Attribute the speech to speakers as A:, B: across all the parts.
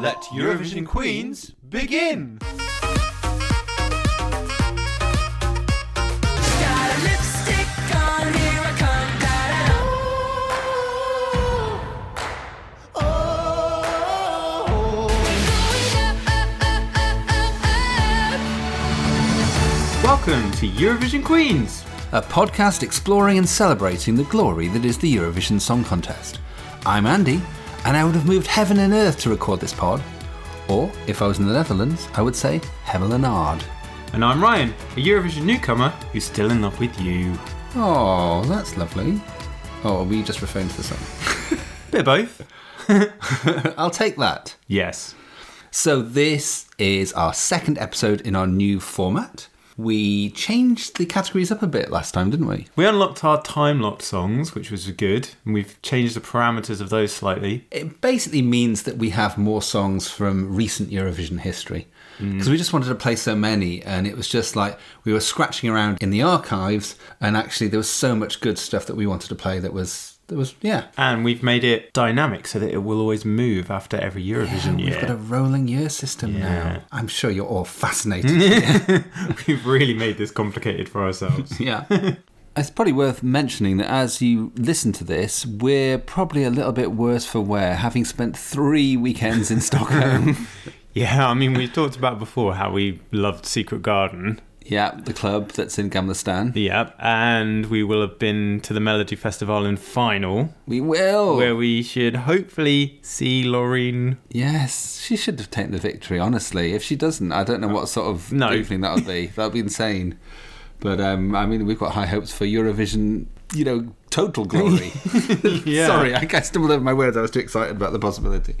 A: Let Eurovision Queens begin! Welcome to Eurovision Queens!
B: a podcast exploring and celebrating the glory that is the Eurovision Song Contest. I'm Andy, and I would have moved heaven and earth to record this pod. Or, if I was in the Netherlands, I would say Hemel and
A: I'm Ryan, a Eurovision newcomer who's still in love with you.
B: Oh, that's lovely. Oh, are we just referring to the song?
A: Bit both.
B: I'll take that.
A: Yes.
B: So, this is our second episode in our new format. We changed the categories up a bit last time, didn't we?
A: We unlocked our time locked songs, which was good, and we've changed the parameters of those slightly.
B: It basically means that we have more songs from recent Eurovision history. Mm. Because we just wanted to play so many, and it was just like we were scratching around in the archives, and actually there was so much good stuff that we wanted to play that was, that was yeah.
A: And we've made it dynamic so that it will always move after every Eurovision
B: We've
A: year.
B: got a rolling year system
A: Yeah.
B: now. I'm sure you're all fascinated.
A: We've really made this complicated for ourselves.
B: yeah. It's probably worth mentioning that as you listen to this, we're probably a little bit worse for wear, having spent three weekends in Stockholm.
A: yeah, I mean, we've talked about before how we loved Secret Garden.
B: Yeah, the club that's in Gamla stan.
A: Yep, and we will have been to the Melodifestivalen final,
B: We will.
A: where we should hopefully see Loreen.
B: Yes, she should have taken the victory, honestly. If she doesn't, I don't know what sort of
A: No.
B: evening that would be. That would be insane. But, um, I mean, we've got high hopes for Eurovision, you know, total glory.
A: Yeah.
B: Sorry, I I stumbled over my words. I was too excited about the possibility.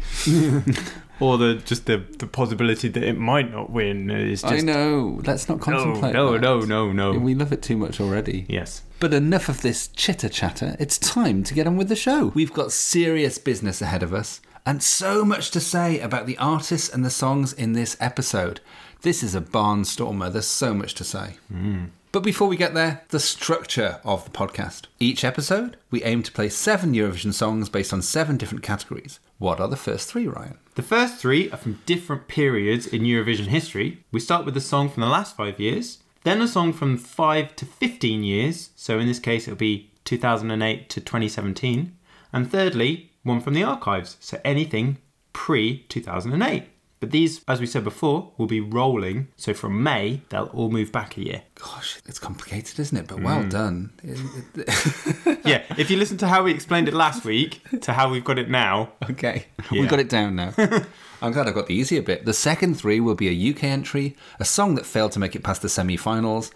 A: Or the just the, the possibility that it might not win is just
B: I know. Let's not
A: no,
B: contemplate.
A: no,
B: that.
A: no, no, no.
B: We love it too much already.
A: Yes.
B: But enough of this chitter chatter. It's time to get on with the show. We've got serious business ahead of us and so much to say about the artists and the songs in this episode. This is a barnstormer. There's so much to say. Mm. But before we get there, the structure of the podcast. Each episode, we aim to play seven Eurovision songs based on seven different categories. What are the first three, Ryan?
A: The first three are from different periods in Eurovision history. We start with a song from the last five years, then a song from 5 to 15 years, so in this case it'll be 2008 to 2017, and thirdly, one from the archives, so anything pre 2008. But these, as we said before, will be rolling, so from May they'll all move back a year.
B: Gosh, it's complicated, isn't it? But mm. well done.
A: Yeah, if you listen to how we explained it last week to how we've got it now,
B: Okay,
A: Yeah.
B: we've got it down now. I'm glad I got the easier bit. The second three will be a UK entry, a song that failed to make it past the semi finals,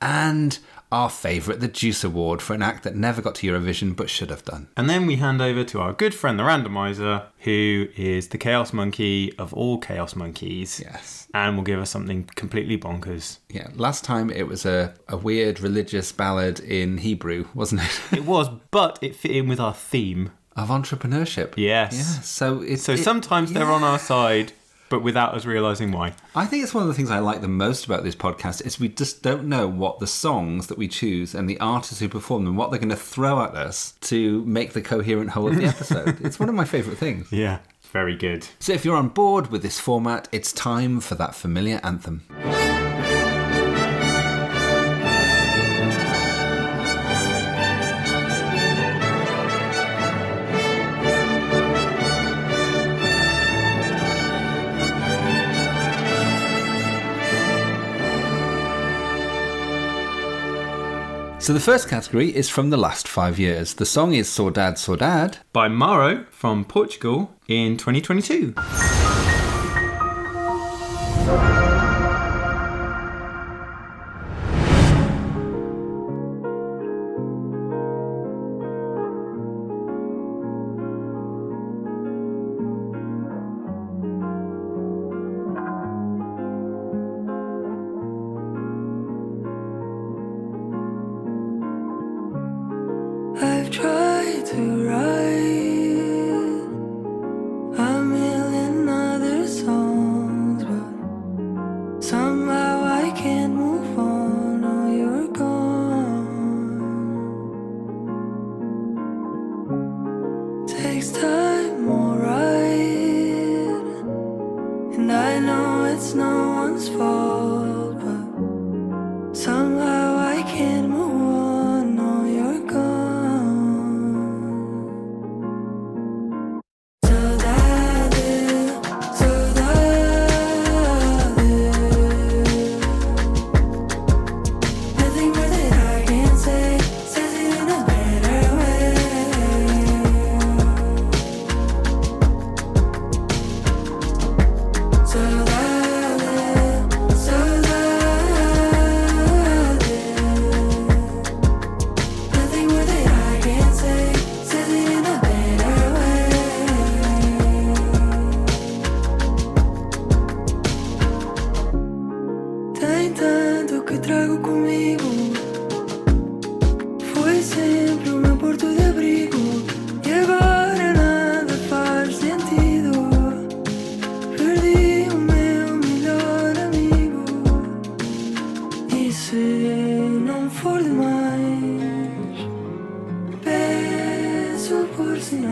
B: and our favourite, the Deuce Award, for an act that never got to Eurovision but should have done.
A: And then we hand over to our good friend, the randomizer, who is the chaos monkey of all chaos monkeys.
B: Yes.
A: And will give us something completely bonkers.
B: Yeah, last time it was a, a weird religious ballad in Hebrew, wasn't it?
A: It was, but it fit in with our theme.
B: of entrepreneurship.
A: Yes.
B: Yeah, so it's.
A: So
B: it-
A: sometimes they're on our side, but without us realizing why.
B: I think it's one of the things I like the most about this podcast is we just don't know what the songs that we choose and the artists who perform them, what they're going to throw at us to make the coherent whole of the episode. it's one of my favourite things.
A: Yeah. Very good.
B: So if you're on board with this format, it's time for that familiar anthem. So the first category is from the last five years. The song is Saudade Saudade.
A: By Maro from Portugal in 2022.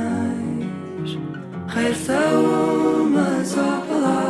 C: mais. Resta uma só palavra.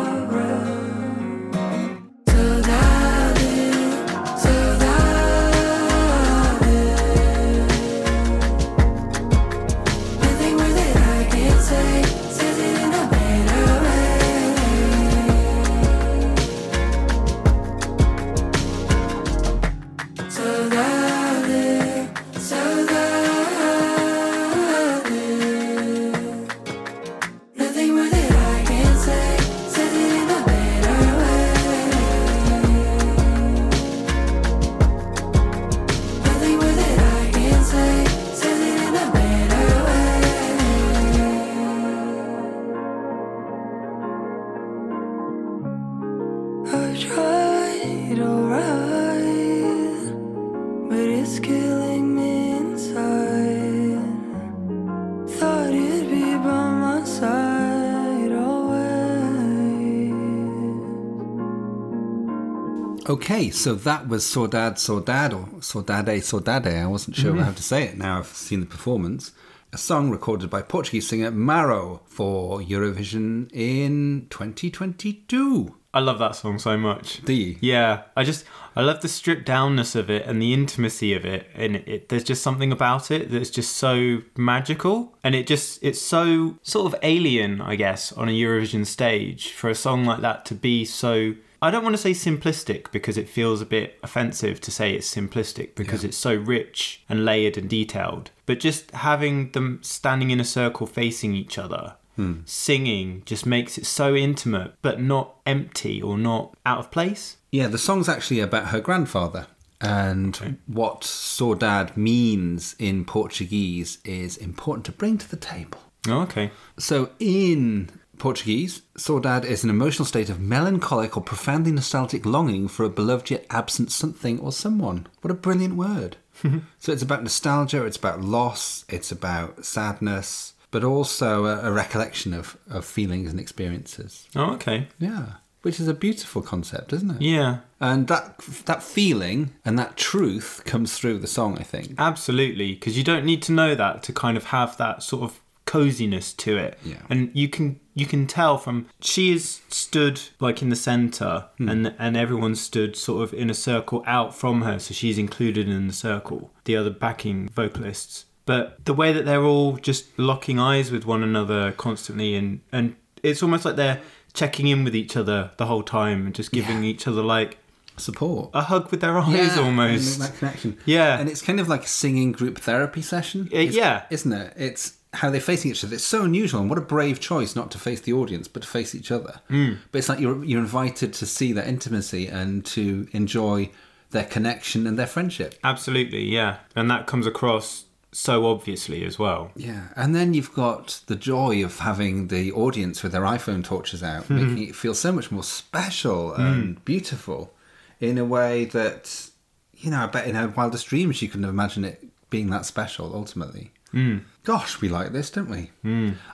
B: Okay, so that was Saudade Saudade or Saudade Saudade. I wasn't sure mm-hmm. how to say it now I've seen the performance. A song recorded by Portuguese singer Maro for Eurovision in 2022.
A: I love that song so much.
B: Do you?
A: Yeah, I just I love the stripped downness of it and the intimacy of it, and it, it, there's just something about it that's just so magical, and it just it's so sort of alien, I guess, on a Eurovision stage for a song like that to be so. I don't want to say simplistic because it feels a bit offensive to say it's simplistic because it's so rich and layered and detailed. But just having them standing in a circle facing each other hmm. singing just makes it so intimate but not empty or not out of place.
B: Yeah, the song's actually about her grandfather. And what Saudade means in Portuguese is important to bring to the table.
A: Oh, okay.
B: So, in Portuguese, saudade is an emotional state of melancholic or profoundly nostalgic longing for a beloved yet absent something or someone. What a brilliant word. so, it's about nostalgia, it's about loss, it's about sadness, but also a, a recollection of, of feelings and experiences.
A: Oh, okay.
B: Yeah. Which is a beautiful concept, isn't it?
A: Yeah,
B: And that that feeling and that truth comes through the song, I think.
A: absolutely. Because you don't need to know that to kind of have that sort of coziness to it.
B: Yeah.
A: And you can you can tell from she is stood like in the center, and and everyone stood sort of in a circle out from her, so she's included in the circle. The other backing vocalists. But the way that they're all just locking eyes with one another constantly, and and it's almost like they're checking in with each other the whole time and just giving
B: Yeah.
A: each other like
B: Support.
A: a hug with their eyes almost.
B: and that connection.
A: Yeah.
B: and it's kind of like a singing group therapy session.
A: Uh, yeah.
B: isn't it? It's how they're facing each other. It's so unusual, and what a brave choice not to face the audience, but to face each other.
A: Hmm.
B: But it's like you're you're invited to see their intimacy and to enjoy their connection and their friendship.
A: Absolutely, yeah. And that comes across so obviously as well.
B: Yeah, and then you've got the joy of having the audience with their iPhone torches out, hmm. making it feel so much more special and hmm. beautiful in a way that, you know, I bet in her wildest dreams she couldn't have imagined it being that special ultimately. Hmm. Gosh, we like this, don't we?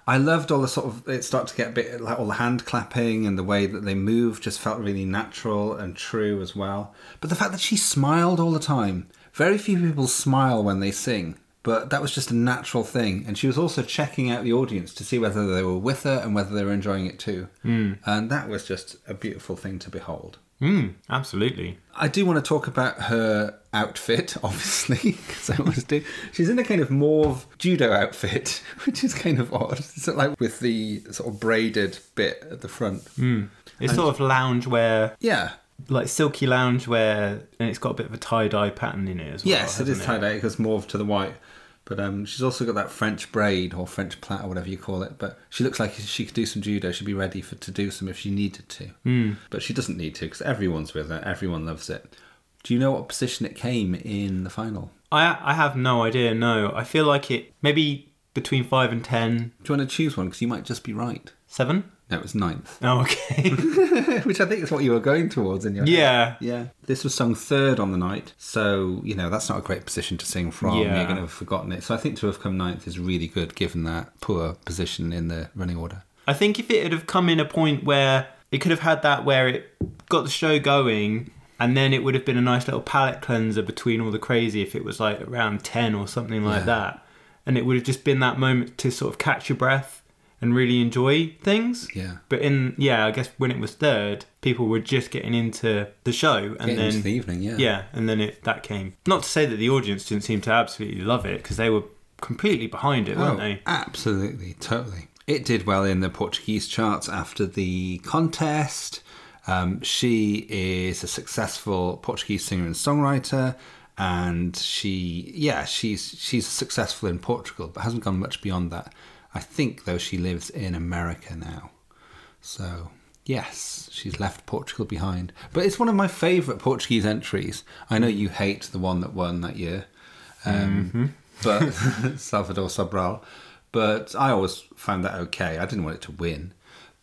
B: I loved all the sort of, it started to get a bit like all the hand clapping and the way that they moved just felt really natural and true as well. But the fact that she smiled all the time, very few people smile when they sing. But that was just a natural thing. And she was also checking out the audience to see whether they were with her and whether they were enjoying it too. Mm. And that was just a beautiful thing to behold.
A: Mm, absolutely.
B: I do want to talk about her outfit, obviously, because I always do. She's in a kind of mauve judo outfit, which is kind of odd. It's like with the sort of braided bit at the front.
A: It's sort of lounge wear,
B: Yeah.
A: like silky lounge wear, and it's got a bit of a tie dye pattern in it as well.
B: Yes, it is tie dye because mauve to the white. But um, she's also got that French braid or French plait or whatever you call it. But she looks like she could do some judo. She'd be ready for to do some if she needed to. Mm. But she doesn't need to because everyone's with her. Everyone loves it. Do you know what position it came in the final?
A: I I have no idea. No, I feel like it maybe between five and ten,
B: Do you want to choose one? Because you might just be right.
A: seven.
B: It was ninth.
A: Oh, okay.
B: Which I think is what you were going towards in your
A: yeah.
B: Yeah. This was sung third on the night, so, you know, that's not a great position to sing from.
A: Yeah.
B: You're going to have forgotten it. So I think to have come ninth is really good given that poor position in the running order.
A: I think if it had have come in a point where it could have had that where it got the show going and then it would have been a nice little palate cleanser between all the crazy if it was like around 10 or something like
B: Yeah.
A: that and it would have just been that moment to sort of catch your breath and really enjoy things
B: Yeah.
A: but in yeah i guess when it was third people were just getting into the show and
B: Getting
A: then
B: the evening, yeah.
A: yeah and then it that came not to say that the audience didn't seem to absolutely love it because they were completely behind it weren't
B: Oh,
A: they
B: absolutely, totally. It did well in the Portuguese charts after the contest. Um, she is a successful Portuguese singer and songwriter, and she, yeah, she's she's successful in Portugal, but hasn't gone much beyond that. I think though she lives in America now, so yes, she's left Portugal behind. But it's one of my favourite Portuguese entries. I know you hate the one that won that year, um, but Salvador Sobral. But I always found that okay. I didn't want it to win,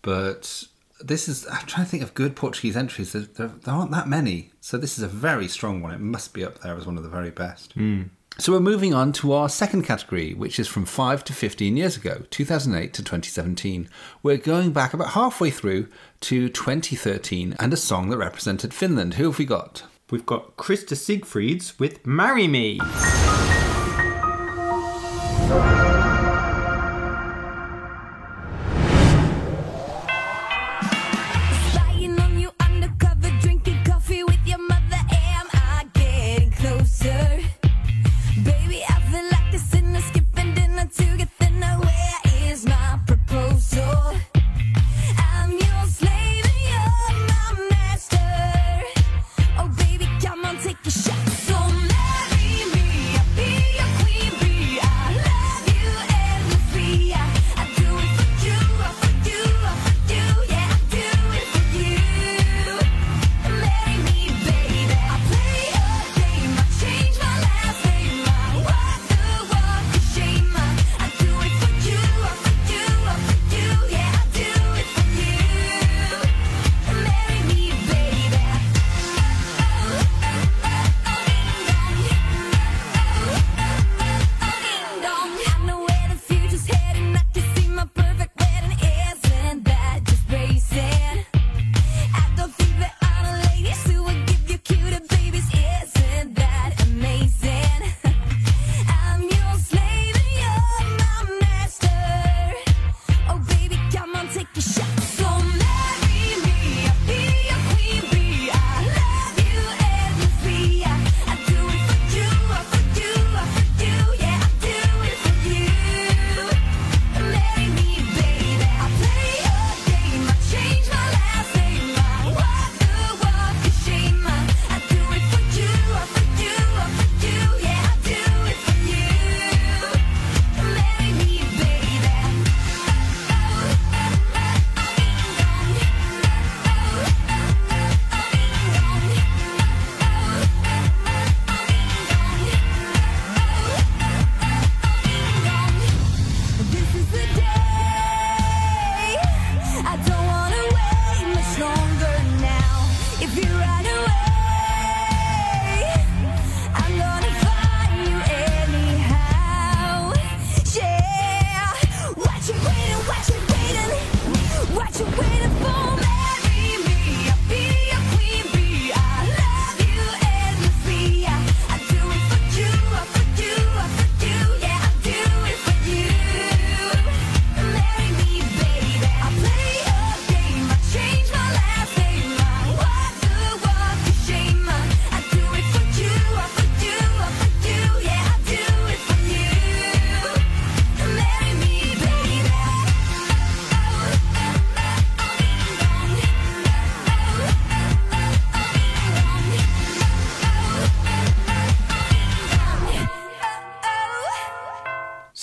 B: but this is. I'm trying to think of good Portuguese entries. There, there, there aren't that many, so this is a very strong one. It must be up there as one of the very best. So we're moving on to our second category, which is from 5 to 15 years ago, 2008 to 2017. We're going back about halfway through to 2013 and a song that represented Finland. Who have we got?
A: We've got Krista Siegfrids with Marry Me.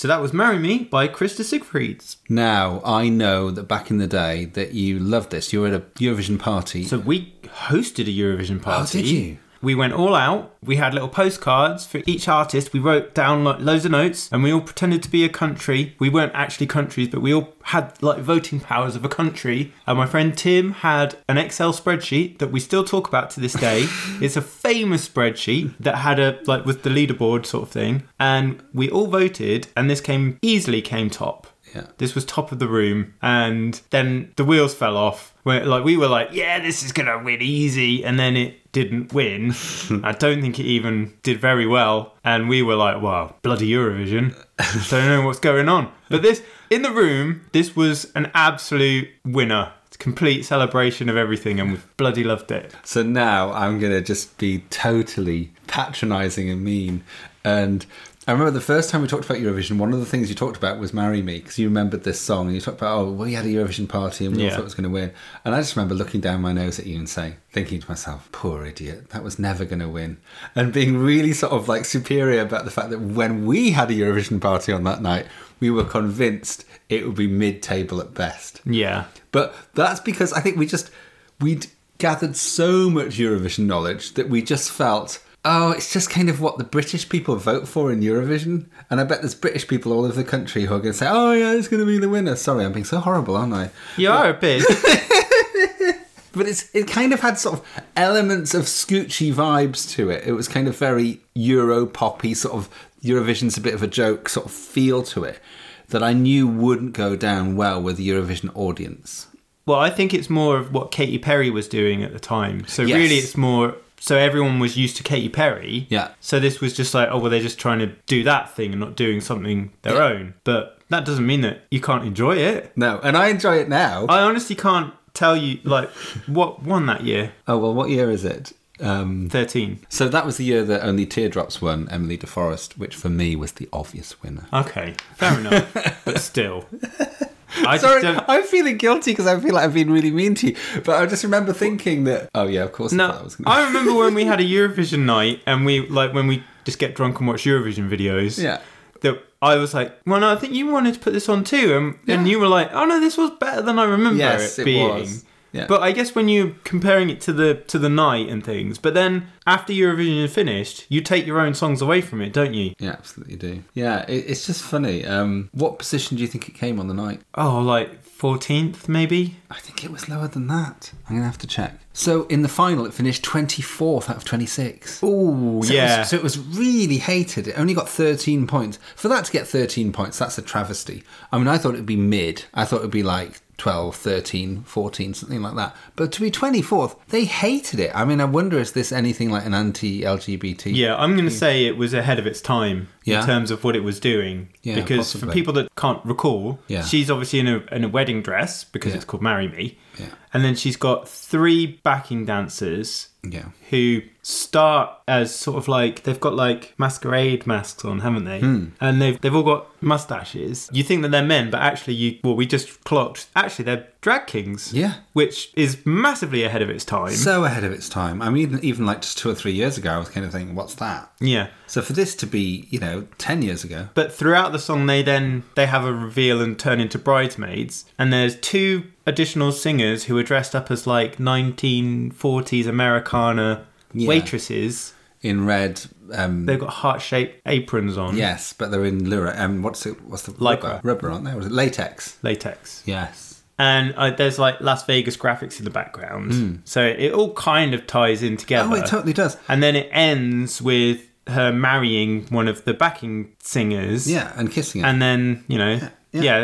D: So
A: that was Marry Me by Krista Siegfrids.
B: Now, I know that back in the day that you loved this. You were at a Eurovision party.
A: So we hosted a Eurovision party.
B: Oh, did you?
A: We went all out. We had little postcards for each artist. We wrote down like loads of notes, and we all pretended to be a country. We weren't actually countries, but we all had like voting powers of a country. And my friend Tim had an Excel spreadsheet that we still talk about to this day. it's a famous spreadsheet that had a like with the leaderboard sort of thing, and we all voted, and this came easily came top.
B: Yeah.
A: This was top of the room, and then the wheels fell off. Where like we were like, yeah, this is gonna win easy, and then it didn't win. I don't think it even did very well, and we were like, wow, bloody Eurovision. don't know what's going on. But this in the room, this was an absolute winner. It's a complete celebration of everything, and we bloody loved it.
B: So now I'm going to just be totally patronizing and mean. And I remember the first time we talked about Eurovision, one of the things you talked about was Marry Me, because you remembered this song and you talked about, oh, we had a Eurovision party and we all thought it was going to win. And I just remember looking down my nose at you and saying, thinking to myself, poor idiot, that was never going to win. And being really sort of like superior about the fact that when we had a Eurovision party on that night, we were convinced it would be mid table at best.
A: Yeah.
B: But that's because I think we just we'd gathered so much Eurovision knowledge that we just felt, oh, it's just kind of what the British people vote for in Eurovision. And I bet there's British people all over the country who are going to say, oh yeah, it's going to be the winner. Sorry, I'm being so horrible, aren't I?
A: You are a bit.
B: But it's it kind of had sort of elements of Scoochie vibes to it. It was kind of very Euro poppy, sort of Eurovision's a bit of a joke sort of feel to it that I knew wouldn't go down well with the Eurovision audience.
A: Well, I think it's more of what Katy Perry was doing at the time. So
B: Yes.
A: really, it's more. So everyone was used to Katy Perry.
B: Yeah.
A: So this was just like, oh well, they're just trying to do that thing and not doing something their
B: Yeah.
A: own. But that doesn't mean that you can't enjoy it.
B: No, and I enjoy it now.
A: I honestly can't tell you like what won that year.
B: Oh well, what year is it? Um,
A: Thirteen.
B: so that was the year that only Teardrops won Emmelie de Forest, which for me was the obvious winner.
A: Okay, fair enough. but still, I
B: Sorry. I'm feeling guilty because I feel like I've been really mean to you. But I just remember thinking that. Oh yeah, of course. I
A: No,
B: was gonna...
A: I remember when we had a Eurovision night and we like when we just get drunk and watch Eurovision videos.
B: Yeah.
A: That I was like, well, no, I think you wanted to put this on too, and, and you were like, oh no, this was better than I remember
B: Yes,
A: it
B: it
A: being.
B: was. Yeah.
A: But I guess when you're comparing it to the to the night and things, but then after Eurovision is finished, you take your own songs away from it, don't you?
B: Yeah, absolutely do. Yeah, it, it's just funny. Um, what position do you think it came on the night?
A: Oh, like fourteenth maybe.
B: I think it was lower than that. I'm gonna have to check. So in the final, it finished 24th out of 26.
A: Oh
B: So It
A: yeah.
B: was, so it was really hated. It only got 13 points. For that to get 13 points, that's a travesty. I mean, I thought it would be mid. I thought it would be like 12, 13, 14, something like that. But to be 24th, they hated it. I mean, I wonder is this anything like an anti LGBT?
A: Yeah, I'm going to say it was ahead of its time
B: Yeah.
A: in terms of what it was doing.
B: Yeah,
A: because for people that can't recall,
B: Yeah.
A: she's obviously in a, in a wedding dress because
B: Yeah.
A: it's called Marry Me.
B: Yeah.
A: And then she's got three backing dancers
B: Yeah.
A: who start as sort of like they've got like masquerade masks on, haven't they?
B: Hmm.
A: And they've they've all got mustaches. You think that they're men, but actually you well we just clocked actually they're drag kings.
B: Yeah.
A: Which is massively ahead of its time.
B: So ahead of its time. I mean, even, even like just two or three years ago, I was kind of thinking, what's that?
A: yeah.
B: So for this to be, you know, 10 years ago.
A: But throughout the song, they then they have a reveal and turn into bridesmaids. And there's two additional singers who are dressed up as like 1940s Americana
B: Yeah.
A: waitresses.
B: In red, um,
A: They've got heart-shaped aprons on,
B: yes, but they're in lura. Um, what's it? What's the
A: Lycra.
B: rubber? Rubber, aren't they? Is it latex?
A: latex.
B: Yes.
A: And uh, there's like Las Vegas graphics in the background, so it all kind of ties in together.
B: Oh, it totally does.
A: and then it ends with her marrying one of the backing singers.
B: Yeah, and kissing it.
A: and then you know
B: yeah.
A: yeah,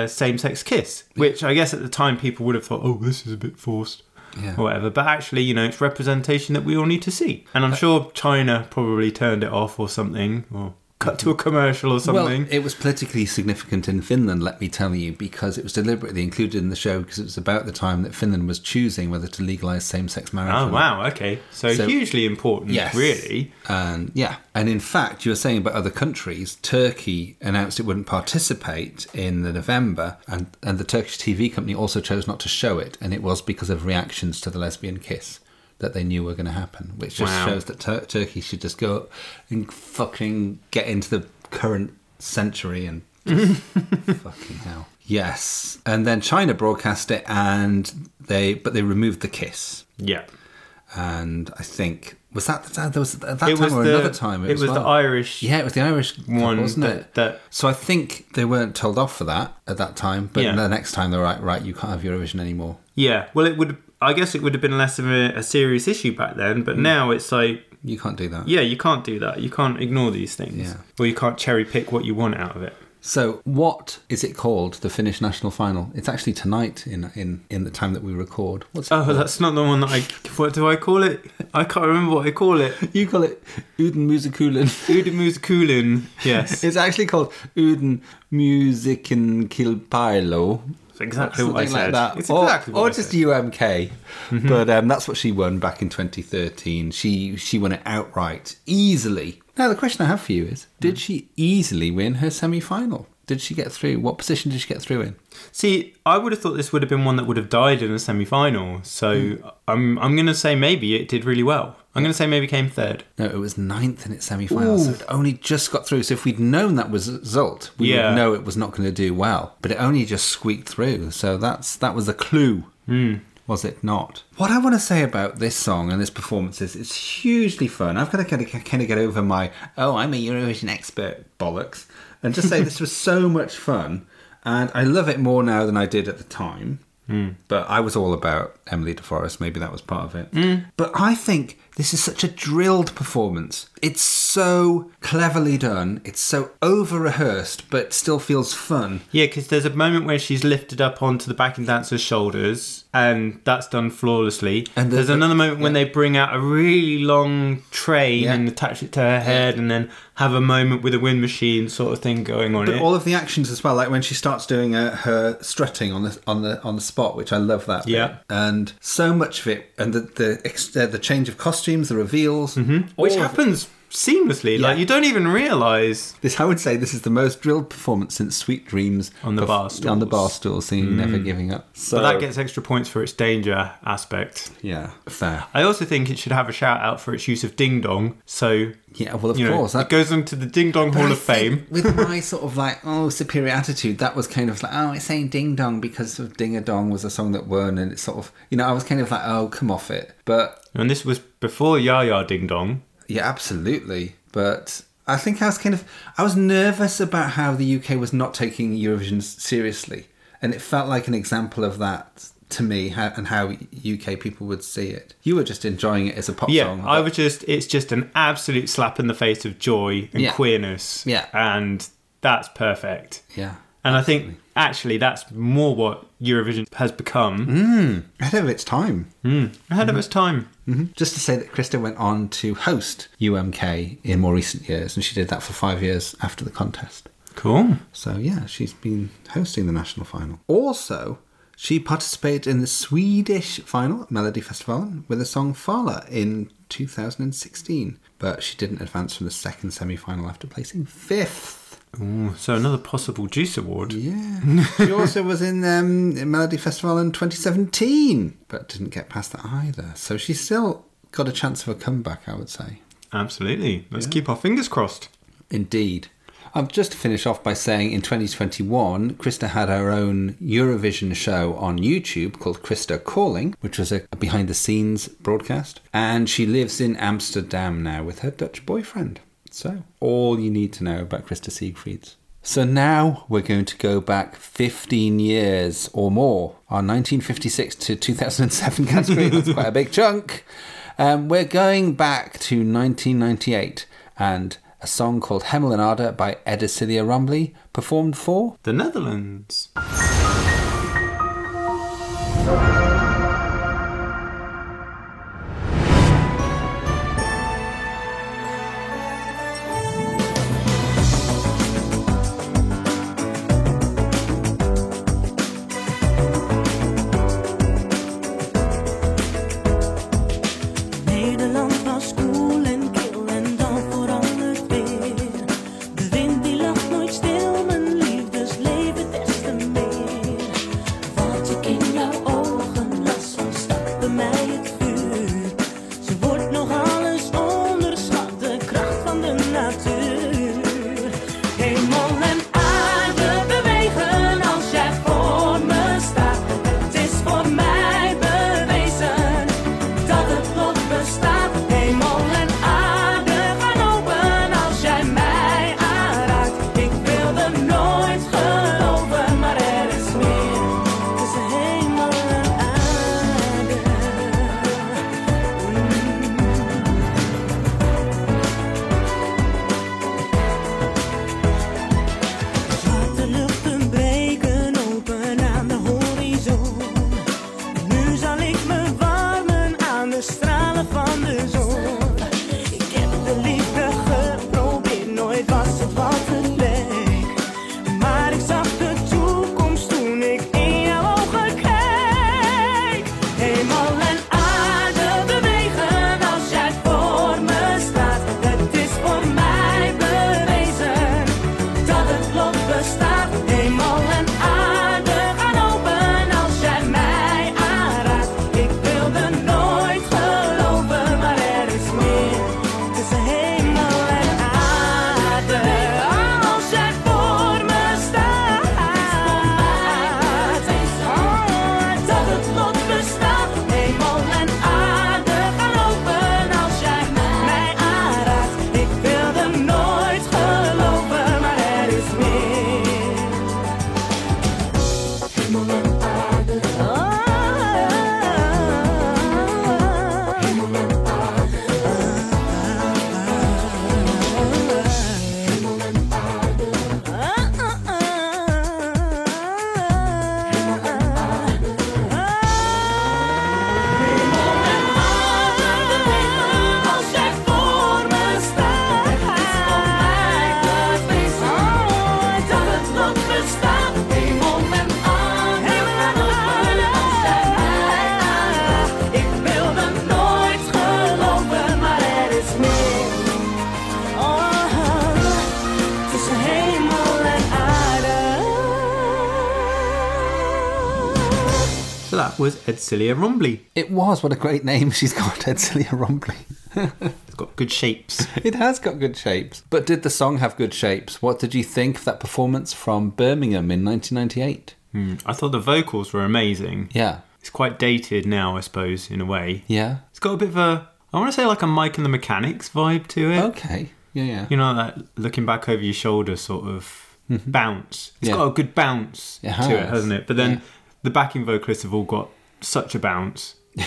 A: a, a same-sex kiss which i guess at the time people would have thought oh this is a bit forced
B: Yeah.
A: or whatever but actually you know it's representation that we all need to see and i'm sure china probably turned it off or something or cut to a commercial or something
B: Well, it was politically significant in Finland, let me tell you, because it was deliberately included in the show because it was about the time that Finland was choosing whether to legalise same-sex marriage.
A: oh wow okay so,
B: So-
A: hugely important
B: Yes.
A: really
B: And yeah, and in fact, you were saying about other countries. Turkey announced it wouldn't participate in the November, and and the Turkish TV company also chose not to show it, and it was because of reactions to the lesbian kiss that they knew were going to happen, which just
A: Wow.
B: shows that Tur- Turkey should just go and fucking get into the current century and fucking hell. Yes, and then China broadcast it, and they but they removed the kiss,
A: Yeah.
B: and I think was that that there was at that
A: It
B: time
A: was
B: or
A: the
B: another time
A: it,
B: as
A: was
B: well?
A: the Irish
B: Yeah, it was the Irish
A: one
B: wasn't
A: that,
B: it?
A: that
B: So I think they weren't told off for that at that time, but
A: Yeah.
B: the next time they're right, right, you can't have Eurovision anymore.
A: yeah. Well, it would. I guess it would have been less of a, a serious issue back then, but hmm. now it's like,
B: You can't do that.
A: yeah, you can't do that. You can't ignore these things,
B: Yeah.
A: or you can't cherry pick what you want out of it.
B: So what is it called? The Finnish national final? It's actually tonight in in in the time that we record. What's
A: Oh,
B: called?
A: that's not the one that I. What do I call it? I can't remember what I call it.
B: you call it Uden Musikulen.
A: Udemuskulin. Yes,
B: it's actually called Uuden Musiikin
A: Kilpailu. Exactly what I
B: Something
A: said.
B: like that.
A: It's
B: or
A: exactly what
B: or just
A: said. Mm-hmm.
B: UMK. But um, that's what she won back in 2013. She she won it outright, easily. Now the question I have for you is: Did
A: Mm.
B: she easily win her semi-final? Did she get through? What position did she get through in?
A: See, I would have thought this would have been one that would have died in the semi-final. So I'm I'm going to say maybe it did really well. I'm going to say maybe came third.
B: No, it was ninth in its semi-final, so it only just got through. So if we'd known that was the result, we
A: Yeah.
B: would know it was not going to do well. But it only just squeaked through. So that's that was a clue, was it not? What I want to say about this song and this performance is it's hugely fun. I've got to kind of, kind of get over my oh I'm a Eurovision expert bollocks and just say this was so much fun, and I love it more now than I did at the time. Hmm. But I was all about Emmelie de Forest. Maybe that was part of it. Hmm. But I think this is such a drilled performance. It's so cleverly done. It's so over rehearsed, but still feels fun.
A: Yeah, because there's a moment where she's lifted up onto the backing dancer's shoulders, and that's done flawlessly.
B: And the-
A: there's
B: the-
A: another moment when they bring out a really long train
B: Yeah.
A: and attach it to her head, and then have a moment with a wind machine sort of thing going on.
B: But
A: it.
B: all of the actions as well, like when she starts doing uh, her strutting on the on the on the spot, which I love that. bit.
A: Yeah.
B: and so much of it, and the the uh, the change of costumes, the reveals,
A: Mm-hmm. which happens seamlessly. Like you don't even realise.
B: This I would say this is the most drilled performance since Sweet Dreams
A: On the bar
B: on the.
A: Mm.
B: bar stool singing Never Giving Up. So
A: But that gets extra points for its danger aspect.
B: yeah, fair.
A: I also think it should have a shout out for its use of ding dong. So,
B: Yeah, well of
A: you know,
B: course
A: it
B: that
A: goes into the Ding Dong Hall
B: I
A: of Fame.
B: With my sort of like, oh, superior attitude, that was kind of like, oh, it's saying ding dong because of Ding a Dong was a song that won, and it's sort of, you know, I was kind of like, oh, come off it. But
A: And this was before Ya Ya Ding Dong.
B: Yeah, absolutely. But I think I was kind of, I was nervous about how the UK was not taking Eurovision seriously. And it felt like an example of that to me how, and how UK people would see it. You were just enjoying it as a pop
A: Yeah,
B: song.
A: I was just, it's just an absolute slap in the face of joy and
B: Yeah.
A: queerness.
B: Yeah.
A: And that's perfect.
B: Yeah.
A: And I think actually that's more what Eurovision has become
B: Mm. Ahead of its time.
A: Mm, ahead of mm-hmm. its time. Mm-hmm.
B: Just to say that Krista went on to host UMK in more recent years, and she did that for five years after the contest.
A: Cool.
B: So, yeah, she's been hosting the national final. Also, she participated in the Swedish final at Melody Festival with the song Faller in 2016, but she didn't advance from the second semi final after placing fifth.
A: Ooh, so another possible Deuce Award.
B: Yeah. she also was in um, Melody Festival in 2017, but didn't get past that either. So she's still got a chance of a comeback, I would say.
A: Absolutely. Let's keep our fingers crossed.
B: Indeed. Um, just to finish off by saying in 2021, Krista had her own Eurovision show on YouTube called Krista Calling, which was a, a behind the scenes broadcast. And she lives in Amsterdam now with her Dutch boyfriend. So, all you need to know about Krista Siegfrids. So now we're going to go back 15 years or more. Our 1956 to 2007 category, that's quite a big chunk. Um, we're going back to 1998 and a song called Hemel en Aarde by Edsilia Rombley, performed for
A: The Netherlands. Edsilia Rombley.
B: It was. What a great name she's got, Edsilia Rombley.
A: It's got good shapes.
B: It has got good shapes. But did the song have good shapes? What did you think of that performance from Birmingham in 1998? Hmm.
A: I thought the vocals were amazing.
B: Yeah.
A: It's quite dated now, I suppose, in a way.
B: Yeah.
A: It's got a bit of a, I want to say like a Mike and the Mechanics vibe to it.
B: Okay. Yeah, yeah.
A: You know, that looking back over your shoulder sort of mm-hmm. bounce. It's
B: Yeah.
A: got a good bounce
B: It
A: to it,
B: has.
A: hasn't it? But then
B: Yeah.
A: the backing vocalists have all got such a bounce.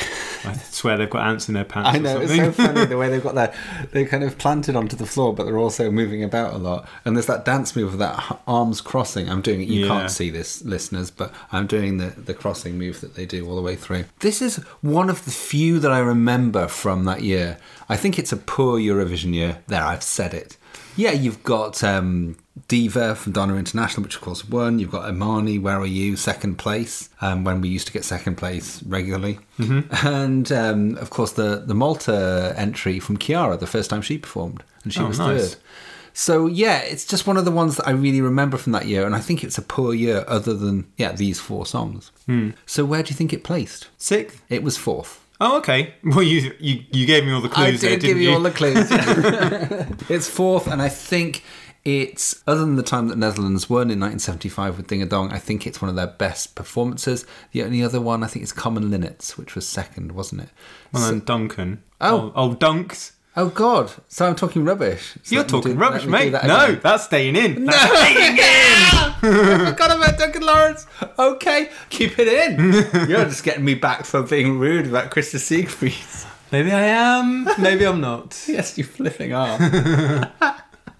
A: I swear they've got ants in their pants.
B: I
A: or
B: know it's so funny the way they've got their they're kind of planted onto the floor, but they're also moving about a lot. And there's that dance move of that arms crossing. I'm doing it. You
A: Yeah.
B: can't see this, listeners, but I'm doing the the crossing move that they do all the way through. This is one of the few that I remember from that year. I think it's a poor Eurovision year. There, I've said it. Yeah, you've got um, Diva from Dana International, which of course won. You've got Imaani, Where Are You, second place, um, when we used to get second place regularly. Mm-hmm. And um, of course, the, the Malta entry from Chiara, the first time she performed, and she
A: Oh,
B: was
A: nice.
B: third. So yeah, it's just one of the ones that I really remember from that year, and I think it's a poor year other than yeah these four songs. So where do you think it placed?
A: Sixth.
B: It was fourth.
A: Oh, okay. Well, you you, you gave me all the clues.
B: I
A: there,
B: did give
A: didn't
B: you all the clues. it's fourth, and I think it's other than the time that Netherlands won in 1975 with Ding a Dong. I think it's one of their best performances. The only other one I think is Common Linnets, which was second, wasn't it?
A: Well,
B: So-
A: then Duncan.
B: Oh.
A: oh, oh Dunks.
B: Oh God! So I'm talking rubbish. So
A: You're talking
B: do-
A: rubbish,
B: let me do
A: mate.
B: that
A: No, that's staying in. That's staying in.
B: I forgot about Duncan Lawrence. Okay, keep it in. You're just getting me back for being rude about Krista Siegfried.
A: Maybe I am. Maybe I'm not.
B: Yes, you flipping are.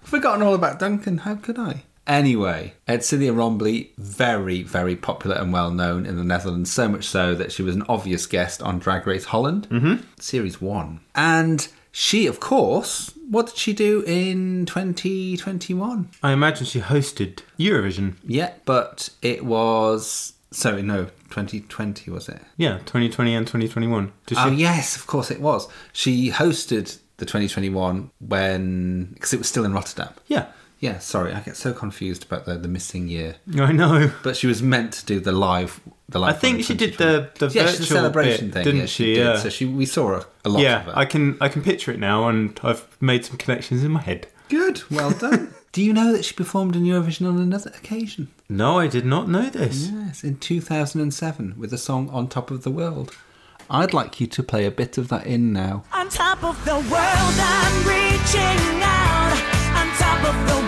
B: Forgotten all about Duncan. How could I? Anyway, Edsilia Rombley, very, very popular and well known in the Netherlands, so much so that she was an obvious guest on Drag Race Holland, mm-hmm. Series 1. And she, of course, what did she do in 2021?
A: I imagine she hosted Eurovision.
B: Yeah, but it was. Sorry, no, 2020 was it?
A: Yeah, 2020 and 2021. Did she?
B: Oh yes, of course it was. She hosted the 2021 when because it was still in Rotterdam.
A: Yeah.
B: Yeah, sorry, I get so confused about the, the missing year.
A: I know.
B: But she was meant to do the live. The live
A: I think she did the the
B: yeah,
A: virtual
B: she's celebration
A: bit,
B: thing,
A: didn't
B: yeah,
A: she?
B: did.
A: Yeah.
B: So she we saw a, a lot of
A: yeah. I can I can picture it now, and I've made some connections in my head.
B: Good, well done. do you know that she performed in Eurovision on another occasion?
A: No, I did not know this.
B: Yes, in 2007 with the song "On Top of the World." I'd like you to play a bit of that in now.
C: On top of the world, I'm reaching out. On top of the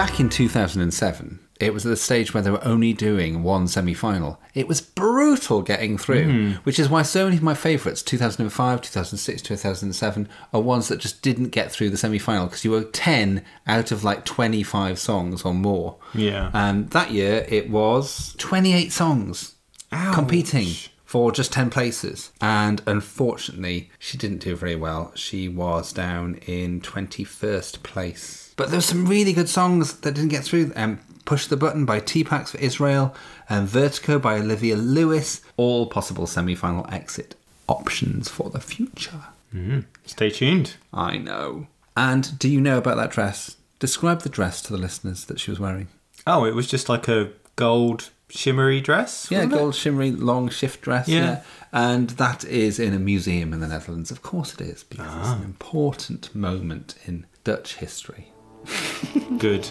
B: Back in 2007, it was at the stage where they were only doing one semi final. It was brutal getting through, mm-hmm. which is why so many of my favourites, 2005, 2006, 2007, are ones that just didn't get through the semi final because you were 10 out of like 25 songs or more.
A: Yeah.
B: And that year it was 28 songs competing for just 10 places. And unfortunately, she didn't do very well. She was down in 21st place. But there were some really good songs that didn't get through. Um, Push the Button by Teapacks for Israel and Vertigo by Olivia Lewis. All possible semi-final exit options for the future.
A: Stay tuned.
B: I know. And do you know about that dress? Describe the dress to the listeners that she was wearing.
A: Oh, it was just like a gold shimmery dress.
B: Yeah,
A: wasn't it?
B: gold shimmery long shift dress.
A: Yeah.
B: Yeah. And that is in a museum in the Netherlands. Of course it is, because it's
A: Ah.
B: an important moment in Dutch history.
A: Good.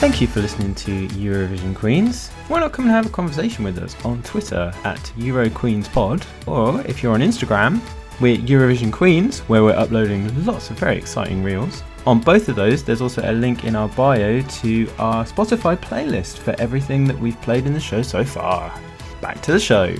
A: Thank you for listening to Eurovision Queens. Why not come and have a conversation with us on Twitter at EuroQueensPod, or if you're on Instagram, we're Eurovision Queens, where we're uploading lots of very exciting reels. On both of those, there's also a link in our bio to our Spotify playlist for everything that we've played in the show so far. Back to the show.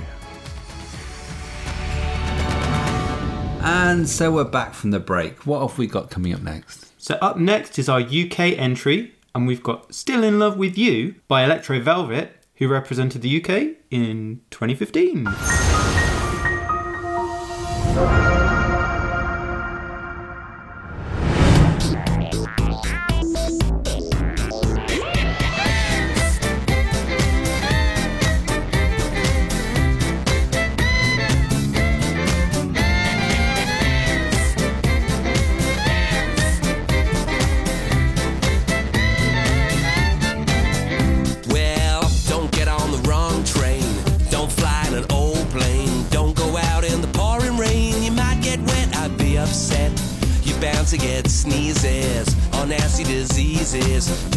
B: And so we're back from the break. What have we got coming up next?
A: So up next is our UK entry, and we've got Still in Love with You by Electro Velvet, who represented the UK in 2015.
E: Well, diseases.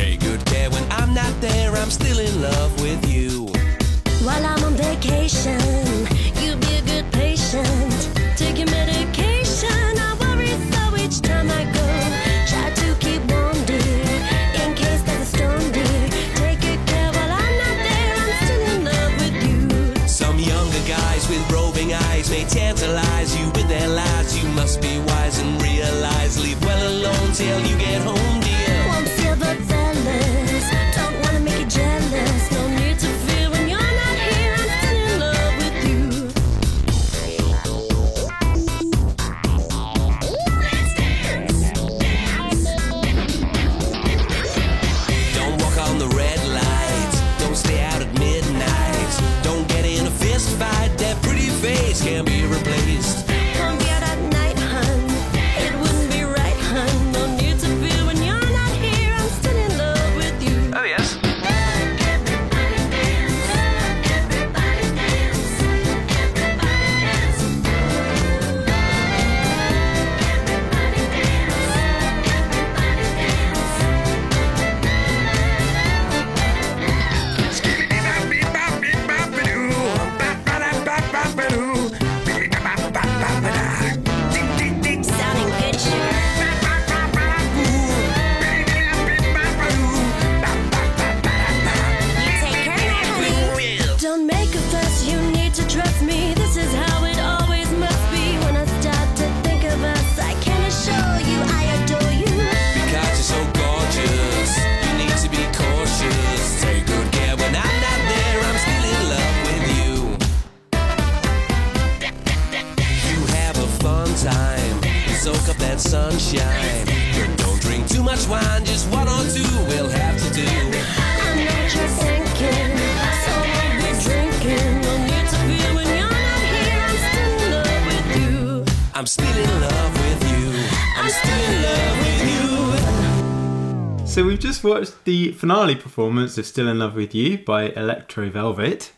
E: Just
A: watched the finale performance of Still in Love with You by Electro Velvet.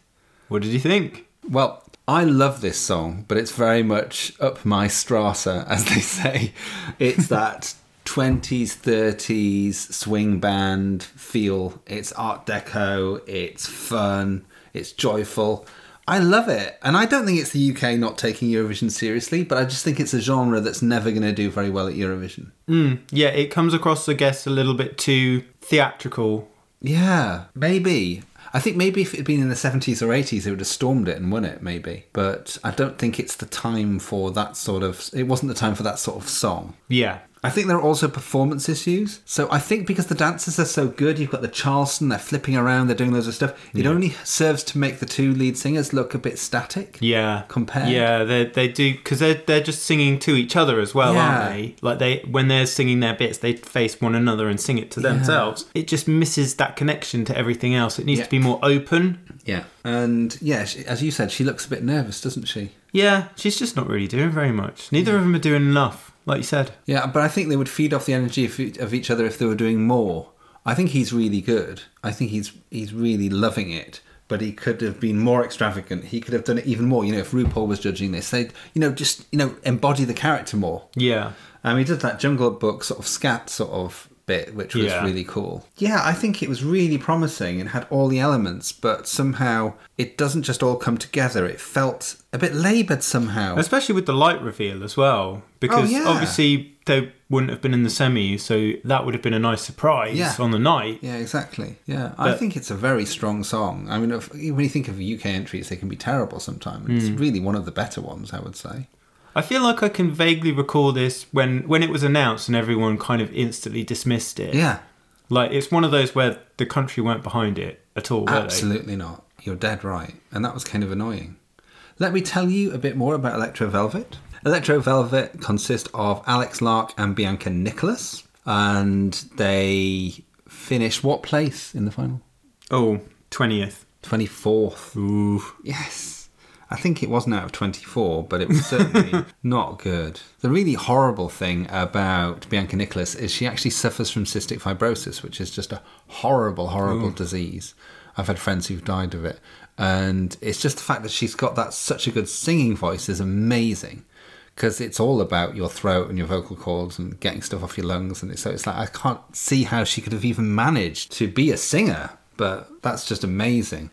A: What did you think?
B: Well, I love this song, but it's very much up my strasse, as they say. It's that 20s, 30s swing band feel. It's art deco, it's fun, it's joyful. I love it. And I don't think it's the UK not taking Eurovision seriously, but I just think it's a genre that's never going to do very well at Eurovision.
A: Mm, yeah, it comes across, I guess, a little bit too theatrical.
B: Yeah, maybe. I think maybe if it had been in the 70s or 80s, it would have stormed it and won it, maybe. But I don't think it's the time for that sort of. It wasn't the time for that sort of song.
A: Yeah.
B: I think there are also performance issues. So I think because the dancers are so good, you've got the Charleston, they're flipping around, they're doing loads of stuff. It only serves to make the two lead singers look a bit static.
A: Yeah.
B: Compared.
A: Yeah, they they do because they're they're just singing to each other as well,
B: Yeah.
A: aren't they? Like they when they're singing their bits, they face one another and sing it to themselves. It just misses that connection to everything else. It needs
B: Yeah.
A: to be more open.
B: Yeah. And yeah, she, as you said, she looks a bit nervous, doesn't she?
A: Yeah, she's just not really doing very much. Neither of them are doing enough, like you said.
B: Yeah, but I think they would feed off the energy of, of each other if they were doing more. I think he's really good. I think he's he's really loving it. But he could have been more extravagant. He could have done it even more. You know, if RuPaul was judging this, they'd you know just you know embody the character more.
A: Yeah.
B: Um, he did that Jungle Book sort of scat sort of bit, which was
A: Yeah.
B: really cool. Yeah, I think it was really promising and had all the elements, but somehow it doesn't just all come together. It felt a bit laboured somehow.
A: Especially with the light reveal as well, because
B: Oh, yeah.
A: obviously they wouldn't have been in the semi, so that would have been a nice surprise
B: Yeah.
A: on the night.
B: Yeah, exactly. Yeah, I think it's a very strong song. I mean, if, when you think of UK entries, they can be terrible sometimes. It's
A: Hmm.
B: really one of the better ones, I would say.
A: I feel like I can vaguely recall this when when it was announced and everyone kind of instantly dismissed it.
B: Yeah,
A: Like it's one of those where the country weren't behind it at all. Were they?
B: absolutely not. You're dead right. And that was kind of annoying. Let me tell you a bit more about Electro Velvet. Electro Velvet consists of Alex Lark and Bianca Nicholas, and they finished what place in the final?
A: Oh, 20th.
B: 24th.
A: Ooh.
B: Yes. I think it wasn't out of 24, but it was certainly not good. The really horrible thing about Bianca Nicholas is she actually suffers from cystic fibrosis, which is just a horrible, horrible disease. I've had friends who've died of it. And it's just the fact that she's got that such a good singing voice is amazing. Because it's all about your throat and your vocal cords and getting stuff off your lungs. And so it's like, I can't see how she could have even managed to be a singer but that's just amazing.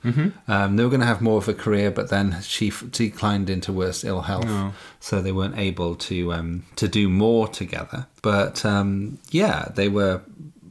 B: Um, they were going to have more of a career, but then she f- declined into worse ill health, so they weren't able to um, to do more together. But um, yeah, they were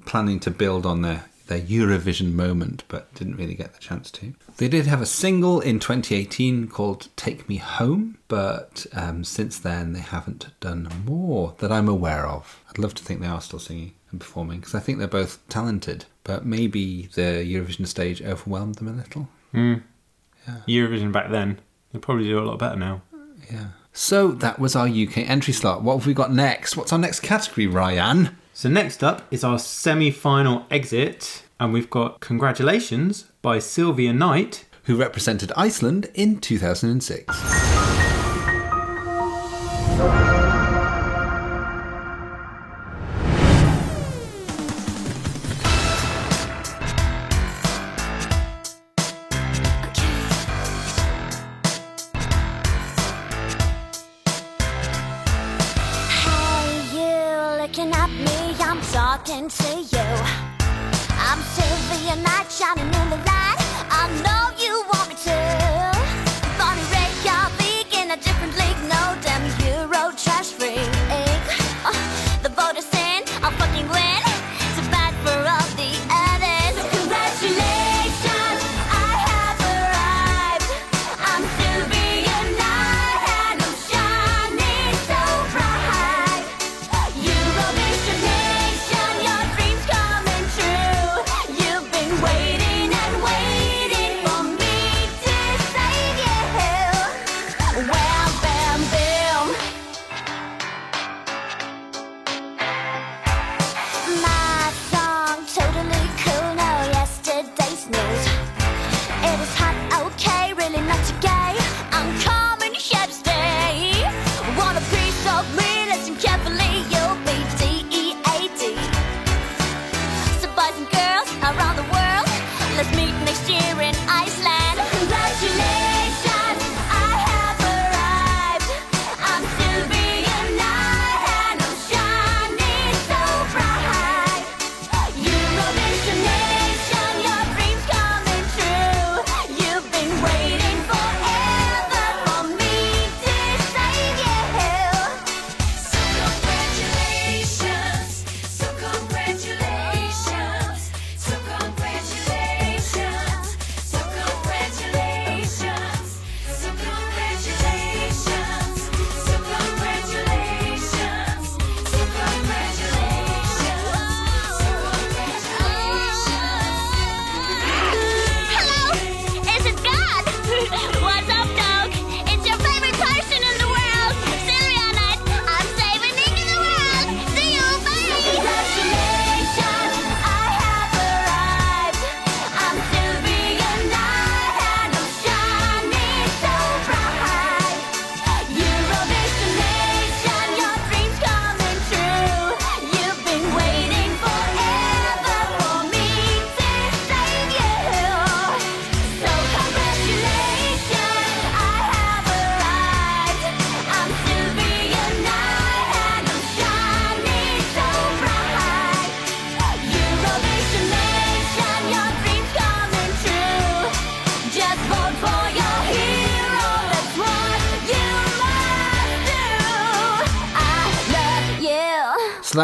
B: planning to build on their their Eurovision moment, but didn't really get the chance to. They did have a single in 2018 called "Take Me Home," but um, since then they haven't done more that I'm aware of. I'd love to think they are still singing and performing because I think they're both talented, but maybe the Eurovision stage overwhelmed them a little. Hmm.
A: Eurovision back then. They probably do a lot better now.
B: Yeah. So that was our UK entry slot. What have we got next? What's our next category, Ryan?
A: So next up is our semi-final exit, and we've got "Congratulations" by Silvia Night.
B: Who represented Iceland in 2006?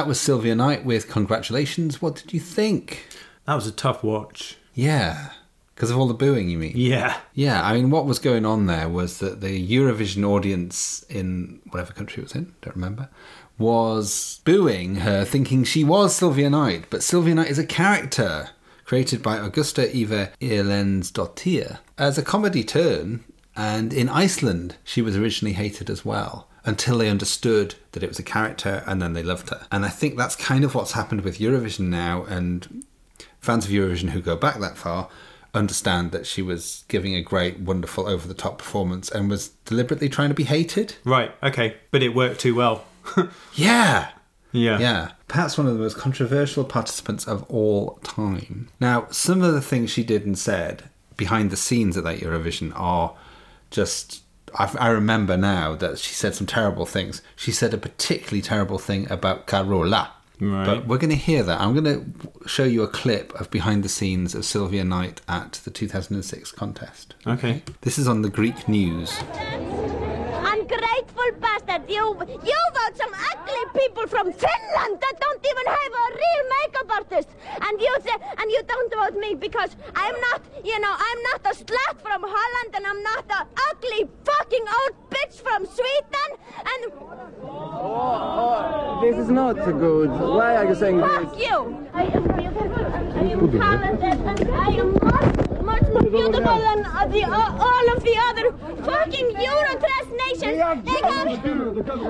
B: Was Silvia Night with Congratulations. What did you think?
A: That was a tough watch.
B: Yeah. Because of all the booing, you mean?
A: Yeah.
B: Yeah, I mean, what was going on there was that the Eurovision audience in whatever country it was in, don't remember, was booing her, thinking she was Silvia Night. But Silvia Night is a character created by Augusta Eva Erlendsdottir as a comedy turn. And in Iceland, she was originally hated as well until they understood that it was a character and then they loved her. And I think that's kind of what's happened with Eurovision now. And fans of Eurovision who go back that far understand that she was giving a great, wonderful, over the top performance and was deliberately trying to be hated.
A: Right. Okay. But it worked too well.
B: Yeah.
A: yeah.
B: Yeah. Perhaps one of the most controversial participants of all time. Now, some of the things she did and said behind the scenes at that Eurovision are just. I, I remember now that she said some terrible things. She said a particularly terrible thing about Carola.
A: Right.
B: But we're going to hear that. I'm going to show you a clip of behind the scenes of Silvia Night at the 2006 contest.
A: Okay.
B: This is on the Greek news.
F: You, you vote some ugly people from Finland that don't even have a real makeup artist, and you say, and you don't vote me because I'm not, you know, I'm not a slut from Holland, and I'm not a ugly fucking old bitch from Sweden, and Oh,
G: This is not good. Why are you saying
F: fuck
G: this?
F: you! I am beautiful, and I am talented, and I am much more beautiful than uh, the, uh, all of the other fucking Eurotrash nations. They have,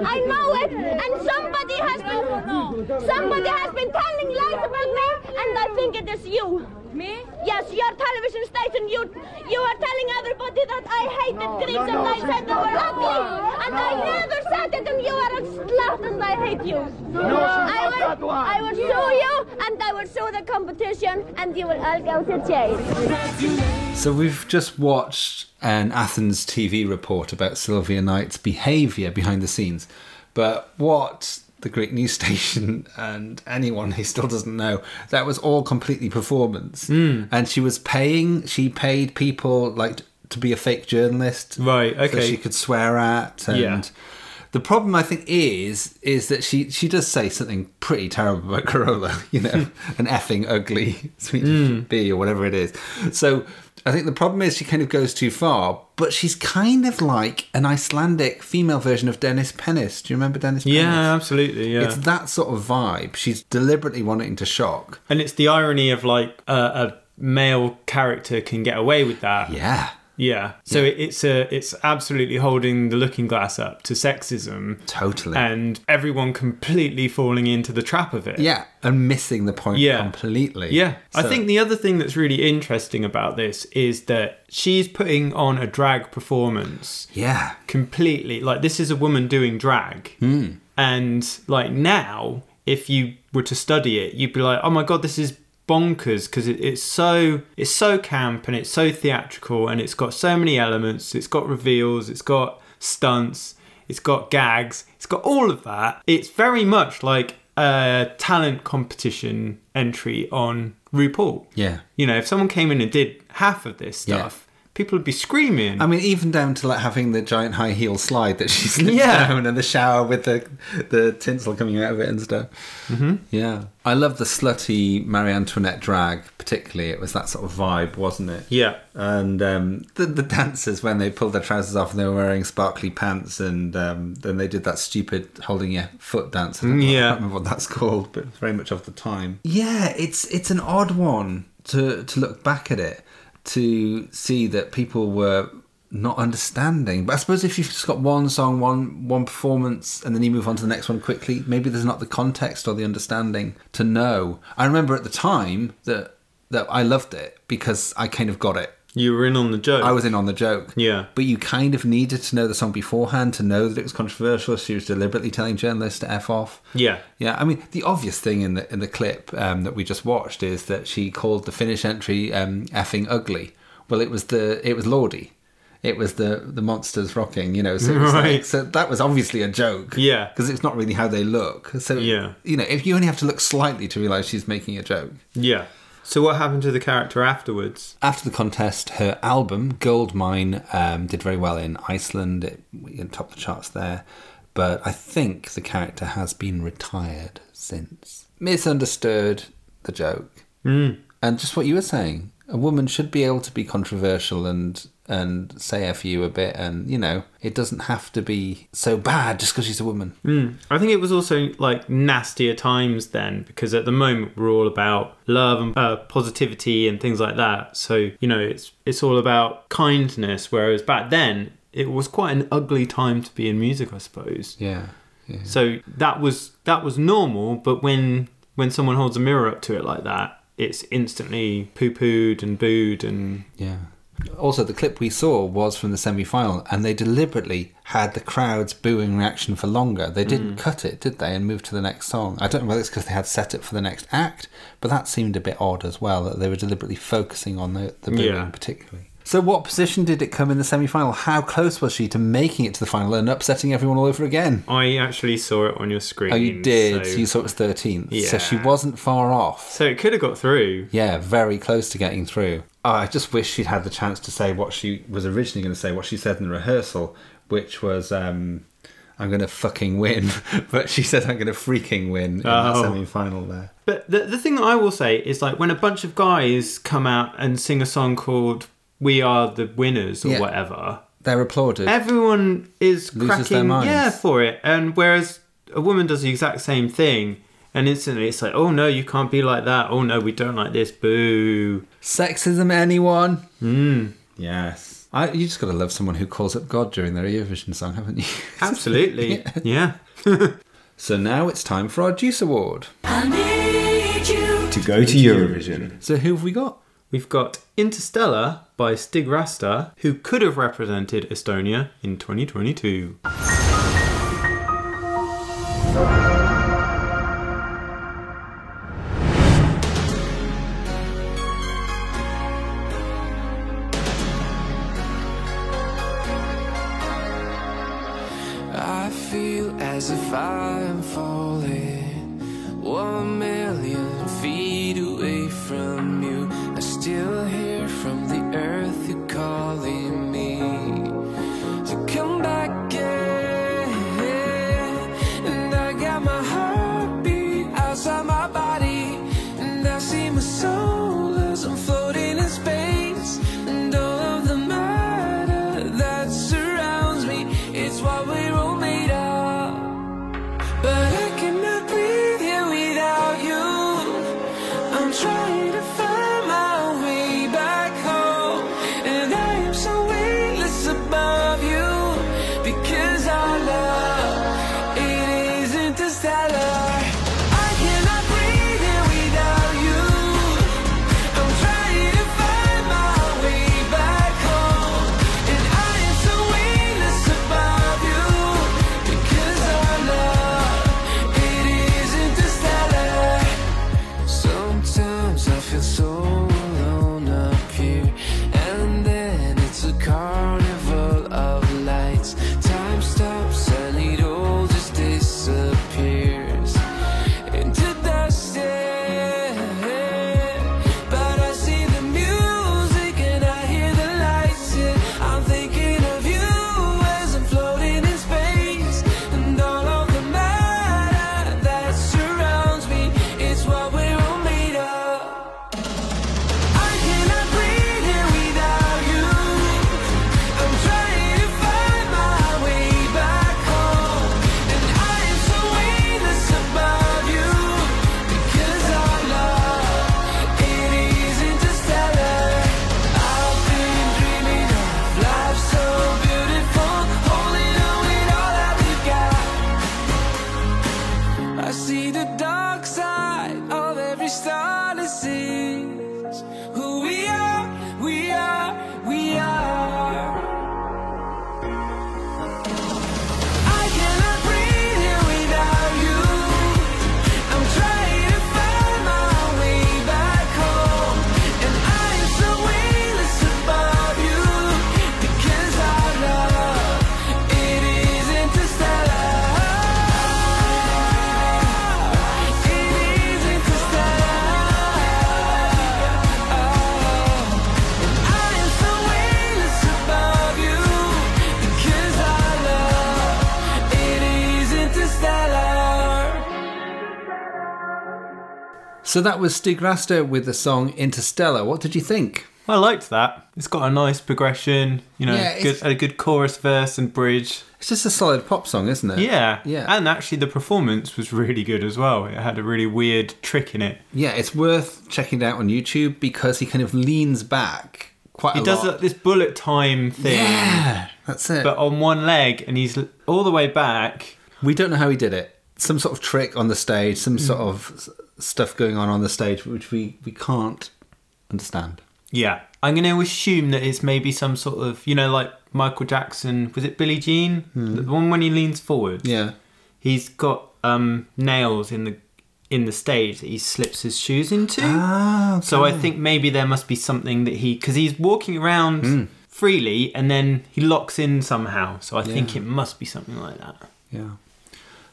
F: I know it, and somebody has been, somebody has been telling lies about me, and I think it is you. Me? Yes, your television station. You, you are telling everybody that I hated Greeks and I said they were ugly, and I never said it, and you are a slut, and I hate you. I will, I will sue you, and I will sue the competition, and you will all go to jail.
B: So we've just watched an Athens TV report about Silvia Night's behaviour behind the scenes. But what the Greek news station and anyone who still doesn't know, that was all completely performance. Hmm. And she was paying, she paid people like to be a fake journalist.
A: Right,
B: So
A: okay.
B: she could swear at. And
A: Yeah.
B: the problem I think is is that she she does say something pretty terrible about Carola, you know, an effing ugly Swedish hmm. bee or whatever it is. So I think the problem is she kind of goes too far, but she's kind of like an Icelandic female version of Dennis Pennis. Do you remember Dennis Pennis?
A: Yeah, absolutely. Yeah.
B: It's that sort of vibe. She's deliberately wanting to shock.
A: and it's the irony of like uh, a male character can get away with that.
B: Yeah.
A: Yeah. So it it's a it's absolutely holding the looking glass up to sexism
B: Totally.
A: and everyone completely falling into the trap of it.
B: yeah, and missing the point
A: Yeah.
B: completely.
A: Yeah. I think the other thing that's really interesting about this is that she's putting on a drag performance
B: Yeah.
A: completely. Like this is a woman doing drag. Hmm. And like now, if you were to study it, you'd be like, oh my god, this is bonkers because it, it's so it's so camp and it's so theatrical and it's got so many elements. It's got reveals. It's got stunts. It's got gags. It's got all of that. It's very much like a talent competition entry on RuPaul.
B: Yeah.
A: You know, if someone came in and did half of this stuff, people would be screaming.
B: I mean, even down to like having the giant high heel slide that she slips
A: Yeah.
B: down and the shower with the the tinsel coming out of it and stuff. Mm-hmm. Yeah, I love the slutty Marie Antoinette drag, particularly. It was that sort of vibe, wasn't it?
A: yeah.
B: And um, the the dancers when they pulled their trousers off and they were wearing sparkly pants, and um, then they did that stupid holding your foot dance. I, don't know- I can't remember what that's called, but it's very much of the time. Yeah, it's it's an odd one to to look back at it to see that people were not understanding. But I suppose if you've just got one song, one one performance, and then you move on to the next one quickly, maybe there's not the context or the understanding to know. I remember at the time that that I loved it because I kind of got it.
A: You were in on the joke.
B: I was in on the joke.
A: Yeah.
B: But you kind of needed to know the song beforehand to know that it was controversial. She was deliberately telling journalists to F off.
A: Yeah.
B: Yeah, I mean the obvious thing in the in the clip um, that we just watched is that she called the Finnish entry um, effing ugly. Well, it was the it was Lordi, it was the the monsters rocking. You know, so it was like, so that was obviously a joke.
A: Yeah.
B: because it's not really how they look. So
A: Yeah.
B: you know, if you only have to look slightly to realize she's making a joke.
A: Yeah. So what happened to the character afterwards?
B: After the contest, her album Gold Mine um, did very well in Iceland. It, it topped the charts there. but I think the character has been retired since. Misunderstood the joke.
A: Mm.
B: And just what you were saying, a woman should be able to be controversial and and say a few a bit, and you know, it doesn't have to be so bad just because she's a woman.
A: Mm. I think it was also like nastier times then because at the moment we're all about love and uh, positivity and things like that. So you know, it's it's all about kindness. Whereas back then it was quite an ugly time to be in music, I suppose.
B: Yeah. yeah.
A: So that was that was normal, but when when someone holds a mirror up to it like that, it's instantly poo pooed and booed and
B: Yeah. Also, the clip we saw was from the semi final, and they deliberately had the crowd's booing reaction for longer. They didn't mm. cut it, did they, and move to the next song? I don't know whether it's because they had set it for the next act, but that seemed a bit odd as well, that they were deliberately focusing on the, the booing
A: Yeah.
B: particularly. So, what position did it come in the semi final? How close was she to making it to the final and upsetting everyone all over again?
A: I actually saw it on your screen.
B: Oh, you did.
A: So,
B: you saw it was 13th. So, she wasn't far off.
A: so it could have got through.
B: Yeah, very close to getting through. Oh, I just wish she'd had the chance to say what she was originally going to say, what she said in the rehearsal, which was, um, I'm going to fucking win. but she said, I'm going to freaking win in the
A: Oh.
B: semi final there.
A: But the, the thing that I will say is like when a bunch of guys come out and sing a song called "We Are the Winners" or
B: Yeah.
A: whatever,
B: They're applauded.
A: everyone is
B: Loses
A: cracking
B: minds.
A: yeah for it. And whereas a woman does the exact same thing, and instantly it's like, oh no, you can't be like that. Oh no, we don't like this. Boo.
B: Sexism, anyone?
A: Mm,
B: Yes. I, you just got to love someone who calls up God during their Eurovision song, haven't you?
A: absolutely. yeah.
B: so now it's time for our Deuce Award.
C: I need you.
A: To go to Eurovision.
B: So who have we got?
A: We've got Interstellar by Stig Rasta, who could have represented Estonia in 2022.
B: So that was Stig Rasta with the song Interstellar. What did you think?
A: I liked that. It's got a nice progression, you know,
B: Yeah,
A: good, a good chorus, verse, and bridge.
B: It's just a solid pop song, isn't it?
A: Yeah,
B: Yeah.
A: And actually, the performance was really good as well. It had a really weird trick in it.
B: Yeah, it's worth checking it out on YouTube because he kind of leans back quite
A: He does
B: lot.
A: this bullet time thing,
B: Yeah, that's it.
A: but on one leg, and he's all the way back.
B: we don't know how he did it. Some sort of trick on the stage, some sort of stuff going on on the stage which we, we can't understand.
A: Yeah, I'm going to assume that it's maybe some sort of, you know, like Michael Jackson. Was it Billie Jean? The one when he leans forward.
B: Hmm. Yeah.
A: he's got um, nails in the in the stage that he slips his shoes into.
B: Ah,
A: So I think maybe there must be something that he because he's walking around
B: Hmm.
A: freely and then he locks in somehow. So I think it must be something like that.
B: Yeah.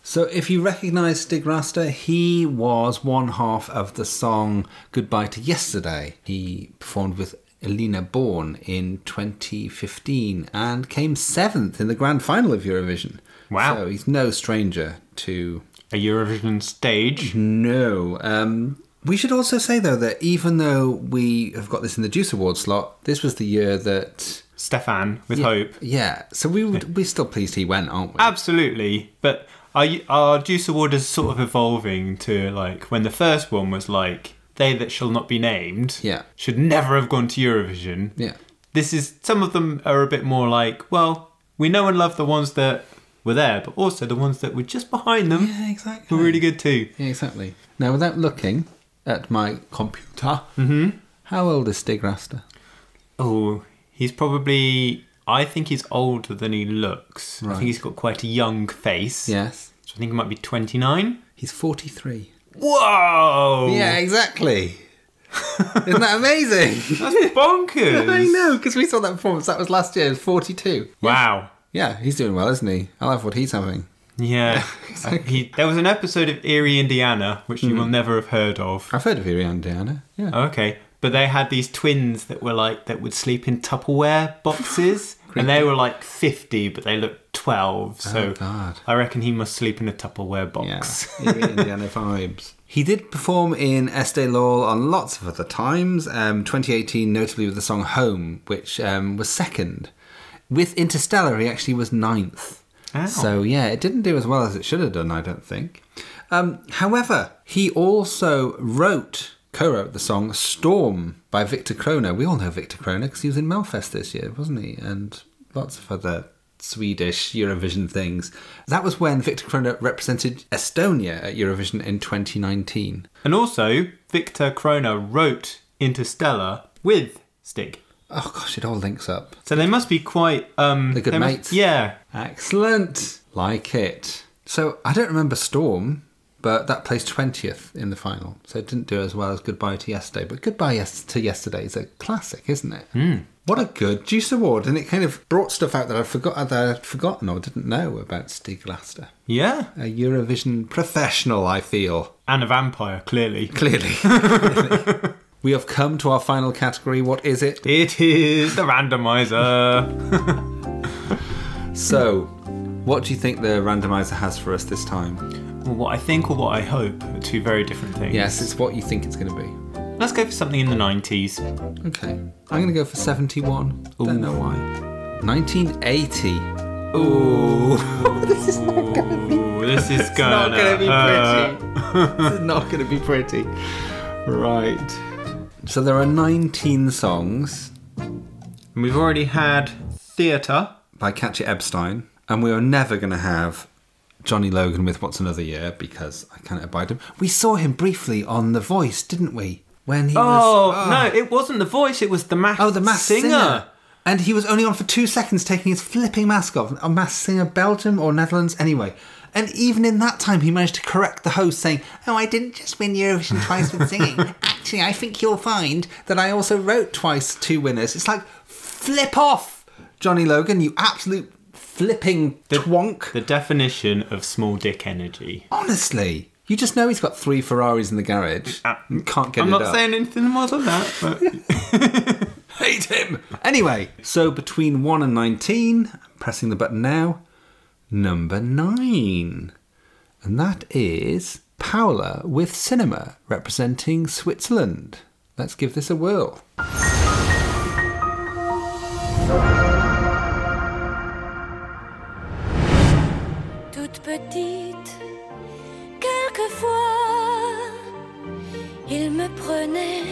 B: So if you recognise Stig Rasta, he was one half of the song Goodbye to Yesterday. He performed with Elina Born in 2015 and came seventh in the grand final of Eurovision.
A: Wow.
B: So he's no stranger to
A: A Eurovision stage.
B: no. Um, we should also say though that even though we have got this in the Deuce Award slot, this was the year that
A: Stefan with
B: yeah,
A: Hope.
B: Yeah. So we would, we're still pleased he went, aren't we?
A: Absolutely, but our, our Deuce Award is sort of evolving to like when the first one was like they that shall not be named.
B: Yeah.
A: should never have gone to Eurovision.
B: Yeah.
A: This is some of them are a bit more like well we know and love the ones that were there, but also the ones that were just behind them
B: Yeah, exactly.
A: were really good too.
B: Yeah, exactly. Now, without looking at my computer,
A: Mm-hmm.
B: how old is Stig Rasta?
A: Oh, he's probably. I think he's older than he looks. I
B: Right.
A: think he's got quite a young face.
B: Yes.
A: So I think he might be 29.
B: He's 43.
A: Whoa!
B: Yeah, exactly. Isn't that amazing?
A: That's bonkers.
B: I know, because we saw that performance. That was last year, 42.
A: Wow.
B: Yeah, he's doing well, isn't he? I love what he's having.
A: Yeah. Uh, he, there was an episode of Erie, Indiana, which you
B: Mm-hmm.
A: will never have heard of.
B: I've heard of Erie Indiana. Yeah.
A: Okay. But they had these twins that were like, that would sleep in Tupperware boxes. and they were like 50, but they looked 12. So
B: Oh, God.
A: I reckon he must sleep in a Tupperware box.
B: Erie Indiana vibes. He did perform in Eesti Laul on lots of other times. Um, 2018, notably with the song "Home," which um, was second. With Interstellar, he actually was ninth.
A: Ow.
B: So yeah, it didn't do as well as it should have done, I don't think. Um, however, he also wrote, co-wrote the song "Storm" by Victor Crone. We all know Victor Crone because he was in Melfest this year, wasn't he? And lots of other Swedish Eurovision things. That was when Victor Crone represented Estonia at Eurovision in 2019.
A: And also, Victor Crone wrote Interstellar with Stig.
B: Oh gosh, it all links up.
A: So they must be quite. Um,
B: They're good
A: they must-
B: mates.
A: yeah.
B: Excellent. Like it. So I don't remember Storm, but that placed 20th in the final. So it didn't do as well as Goodbye to Yesterday. But Goodbye yes- to Yesterday is a classic, isn't it? Mm. What a good Deuce Award. And it kind of brought stuff out that, I forgot, that I'd forgotten or didn't know about Stig Rasta.
A: Yeah.
B: A Eurovision professional, I feel.
A: And a vampire, clearly.
B: Clearly. we have come to our final category. What is it?
A: It is the randomizer.
B: So, what do you think the randomizer has for us this time?
A: What I think or what I hope are two very different things.
B: Yes, it's what you think it's going to be.
A: Let's go for something in the 90s.
B: Okay. I'm going to go for 71. Don't know why. 1980. Ooh. this is not going to be
A: Ooh, this is
B: It's not
A: gonna,
B: going to be
A: hurt.
B: pretty. this is not going uh, to be pretty. Right. So there are 19 songs
A: And we've already had theatre.
B: by Katja Ebstein, and we are never going to have Johnny Logan with What's Another Year because I can't abide him. We saw him briefly on The Voice, didn't we? When he
A: Oh,
B: was.
A: no, it wasn't the voice, it was the masked
B: Oh, the masked singer.
A: singer.
B: And he was only on for two seconds taking his flipping mask off. A masked singer, Belgium or Netherlands, anyway. And even in that time, he managed to correct the host, saying, Oh, I didn't just win Eurovision twice with singing. Actually, I think you'll find that I also wrote twice two winners. It's like, flip off, Johnny Logan, you absolute flipping the, twonk.
A: The definition of small dick energy.
B: Honestly, you just know he's got three Ferraris in the garage. Uh, and can't get
A: I'm
B: it
A: not
B: up.
A: saying anything more than that, but
B: hate him. Anyway, so between 1 and 19, I'm pressing the button now, number 9. And that is Paola with Cinema, representing Switzerland. Let's give this a whirl.
D: Toute petite, quelquefois, il me prenait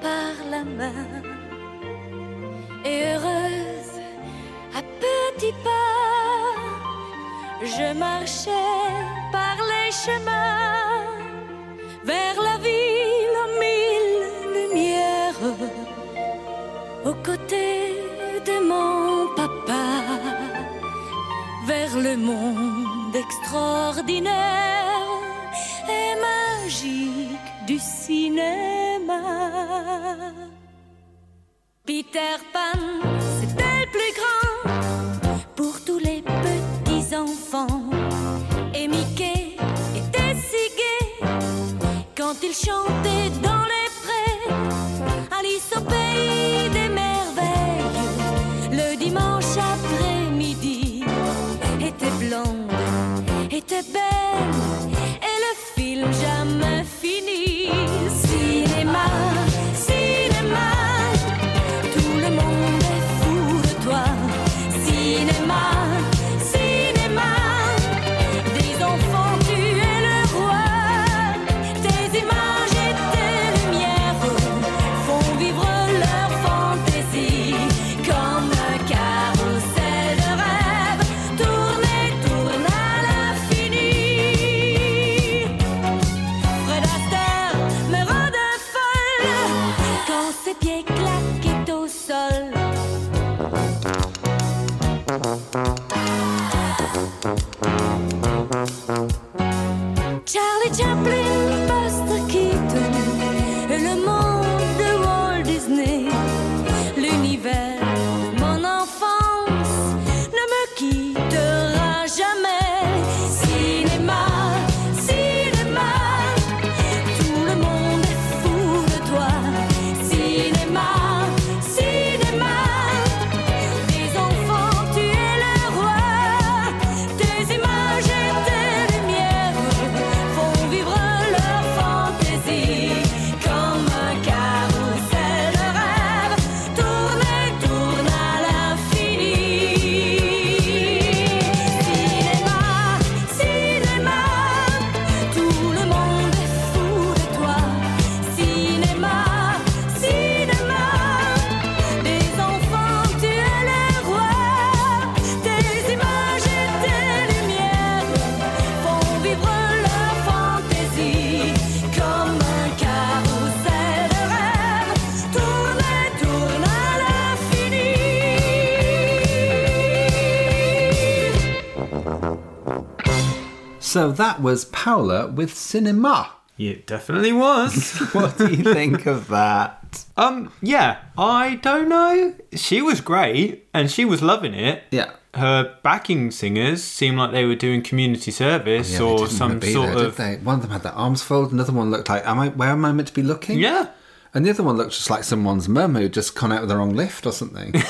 D: par la main. Et heureuse, à petits pas, je marchais par les chemins vers la ville aux mille lumières, aux côtés de mon papa vers le monde extraordinaire et magique du cinéma. Peter Pan, c'était le plus grand pour tous les petits enfants. Et Mickey était si gai quand il chantait dans les prés. Alice au pays des merveilles, t'es belle
B: So that was Paola with Cinema.
A: It definitely was.
B: What do you think of that?
A: um, yeah, I don't know. She was great and she was loving it.
B: Yeah.
A: Her backing singers seemed like they were doing community service
B: Yeah, they
A: or
B: didn't
A: some
B: wanna be
A: sort
B: there,
A: of.
B: They? One of them had their arms folded. Another one looked like, am I? Where am I meant to be looking?
A: Yeah.
B: And the other one looked just like someone's mum who just gone out of the wrong lift or something.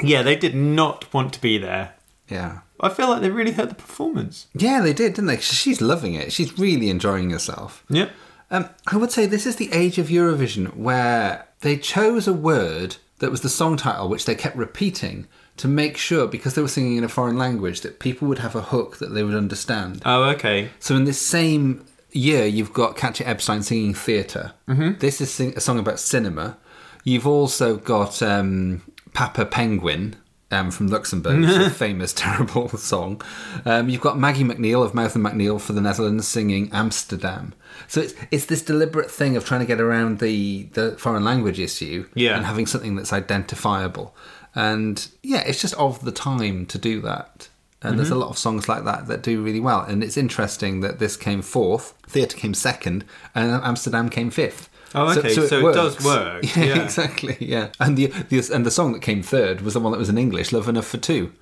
A: Yeah, they did not want to be there.
B: yeah.
A: I feel like they really hurt the performance.
B: Yeah, they did, didn't they? She's loving it. She's really enjoying herself.
A: Yeah.
B: Um, I would say this is the age of Eurovision where they chose a word that was the song title, which they kept repeating to make sure, because they were singing in a foreign language, that people would have a hook that they would understand.
A: Oh, okay.
B: So in this same year, you've got Katja Ebstein singing theater
A: Mm-hmm.
B: This is sing- a song about cinema. You've also got um, Papa Penguin. Um, from Luxembourg, a famous, terrible song. Um, you've got Maggie McNeil of Mouth and McNeil for the Netherlands singing Amsterdam. So it's it's this deliberate thing of trying to get around the, the foreign language issue
A: Yeah.
B: and having something that's identifiable. And yeah, it's just of the time to do that. And there's a
A: Mm-hmm.
B: lot of songs like that that do really well. And it's interesting that this came fourth, theatre came second, and Amsterdam came fifth.
A: Oh, okay, so it does work,
B: Yeah,
A: yeah.
B: exactly. Yeah, and the, the and the song that came third was the one that was in English, "Love Enough for Two.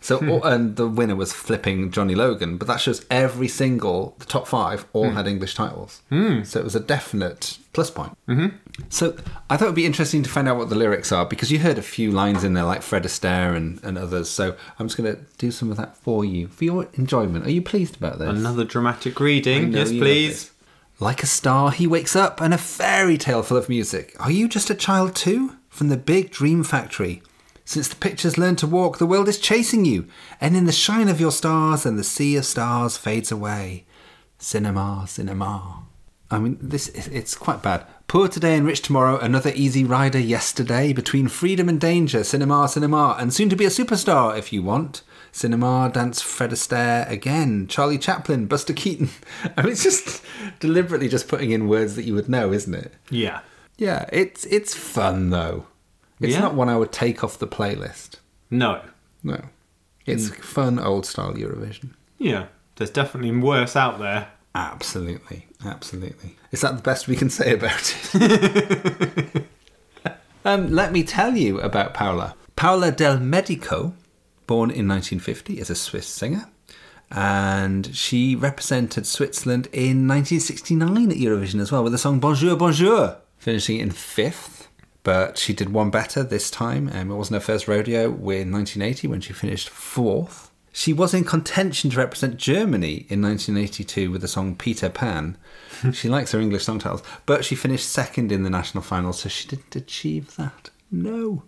B: So, hmm. all- and the winner was flipping Johnny Logan, but that shows every single, the top five, all hmm. had English titles. Hmm. So it was a definite plus point. Mm-hmm. So I thought it would be interesting to find out what the lyrics are because you heard a few lines in there, like Fred Astaire and, and others. So I'm just going to do some of that for you, for your enjoyment. Are you pleased about this?
A: Another dramatic reading. Yes, please.
B: Like a star, he wakes up and a fairy tale full of music. Are you just a child too? From the big dream factory. Since the pictures learn to walk, the world is chasing you. And in the shine of your stars, and the sea of stars fades away. Cinema, cinema. I mean, this it's quite bad. Poor today and rich tomorrow, another easy rider yesterday. Between freedom and danger, cinema, cinema, and soon to be a superstar if you want. Cinema, dance Fred Astaire again, Charlie Chaplin, Buster Keaton. I mean, it's just deliberately just putting in words that you would know, isn't it?
A: Yeah.
B: Yeah, it's it's fun though. It's
A: Yeah.
B: not one I would take off the playlist.
A: No.
B: No, it's fun old style Eurovision.
A: Yeah. There's definitely worse out there.
B: Absolutely, absolutely. Is that the best we can say about it? um, let me tell you about Paola. Paola del Medico, born in 1950, is a Swiss singer. And she represented Switzerland in 1969 at Eurovision as well with the song Bonjour, Bonjour, finishing in fifth. But she did one better this time. Um, it wasn't her first rodeo in 1980 when she finished fourth. She was in contention to represent Germany in 1982 with the song Peter Pan. she likes her English song titles, but she finished second in the national final, so she didn't achieve that. No.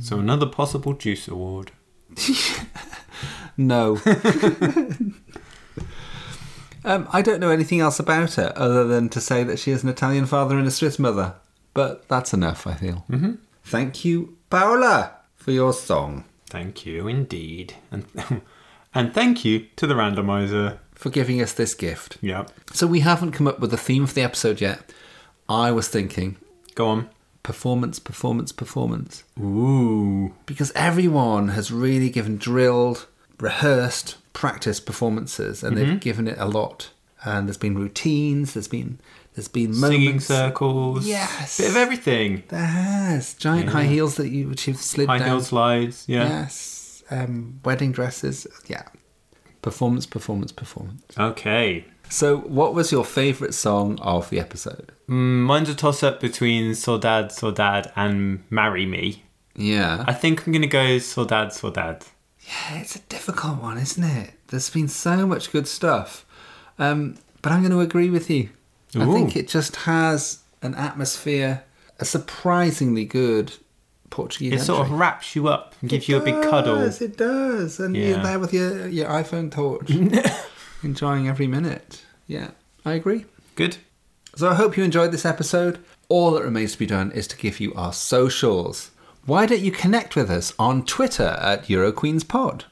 A: So another possible Deuce Award.
B: No. um, I don't know anything else about her other than to say that she has an Italian father and a Swiss mother. But that's enough, I feel. Mm-hmm. Thank you, Paola, for your song.
A: Thank you indeed. And and thank you to the randomizer.
B: For giving us this gift.
A: Yeah.
B: So we haven't come up with a theme for the episode yet. I was thinking
A: Go on.
B: Performance, performance, performance.
A: Ooh.
B: Because everyone has really given drilled, rehearsed, practiced performances, and they've given it a lot. And there's been routines. There's been there's been
A: Singing circles.
B: Yes.
A: Bit of everything.
B: There has giant high heels that you which you've slid
A: High
B: down.
A: heel slides. Yeah.
B: Yes. Um, wedding dresses. Yeah. Performance, performance, performance.
A: Okay.
B: So, what was your favourite song of the episode?
A: Mm, mine's a toss up between Saudade, Saudade and Marry Me.
B: Yeah.
A: I think I'm going to go Saudade, Saudade.
B: Yeah, it's a difficult one, isn't it? There's been so much good stuff. Um, but I'm going to agree with you. I think it just has an atmosphere, a surprisingly good Portuguese
A: It sort of wraps you up and gives
B: It
A: you a big cuddle.
B: does, It does. And you're there with your, your iPhone torch, enjoying every minute. Yeah, I agree.
A: Good.
B: So I hope you enjoyed this episode. All that remains to be done is to give you our socials. Why don't you connect with us on Twitter at EuroQueensPod?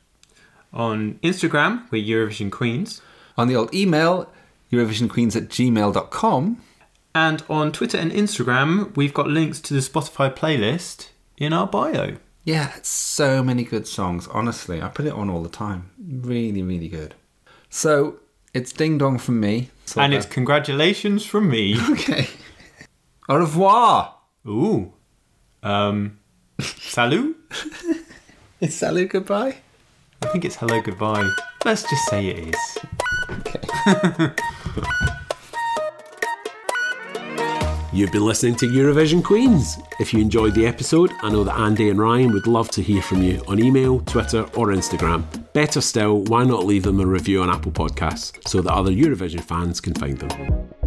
A: On Instagram, we're Eurovision Queens.
B: On the old email, EurovisionQueens at gmail.com.
A: And on Twitter and Instagram, we've got links to the Spotify playlist in our bio.
B: Yeah, it's so many good songs, honestly. I put it on all the time. Really, really good. So it's ding dong from me. So
A: and it's congratulations from me.
B: okay. Au revoir.
A: Ooh. Um, salut?
B: Is salut goodbye?
A: I think it's hello, goodbye. Let's just say it is.
H: You've been listening to Eurovision Queens. If you enjoyed the episode, I know that Andy and Ryan would love to hear from you on email, Twitter, or Instagram. Better still, why not leave them a review on Apple Podcasts so that other Eurovision fans can find them?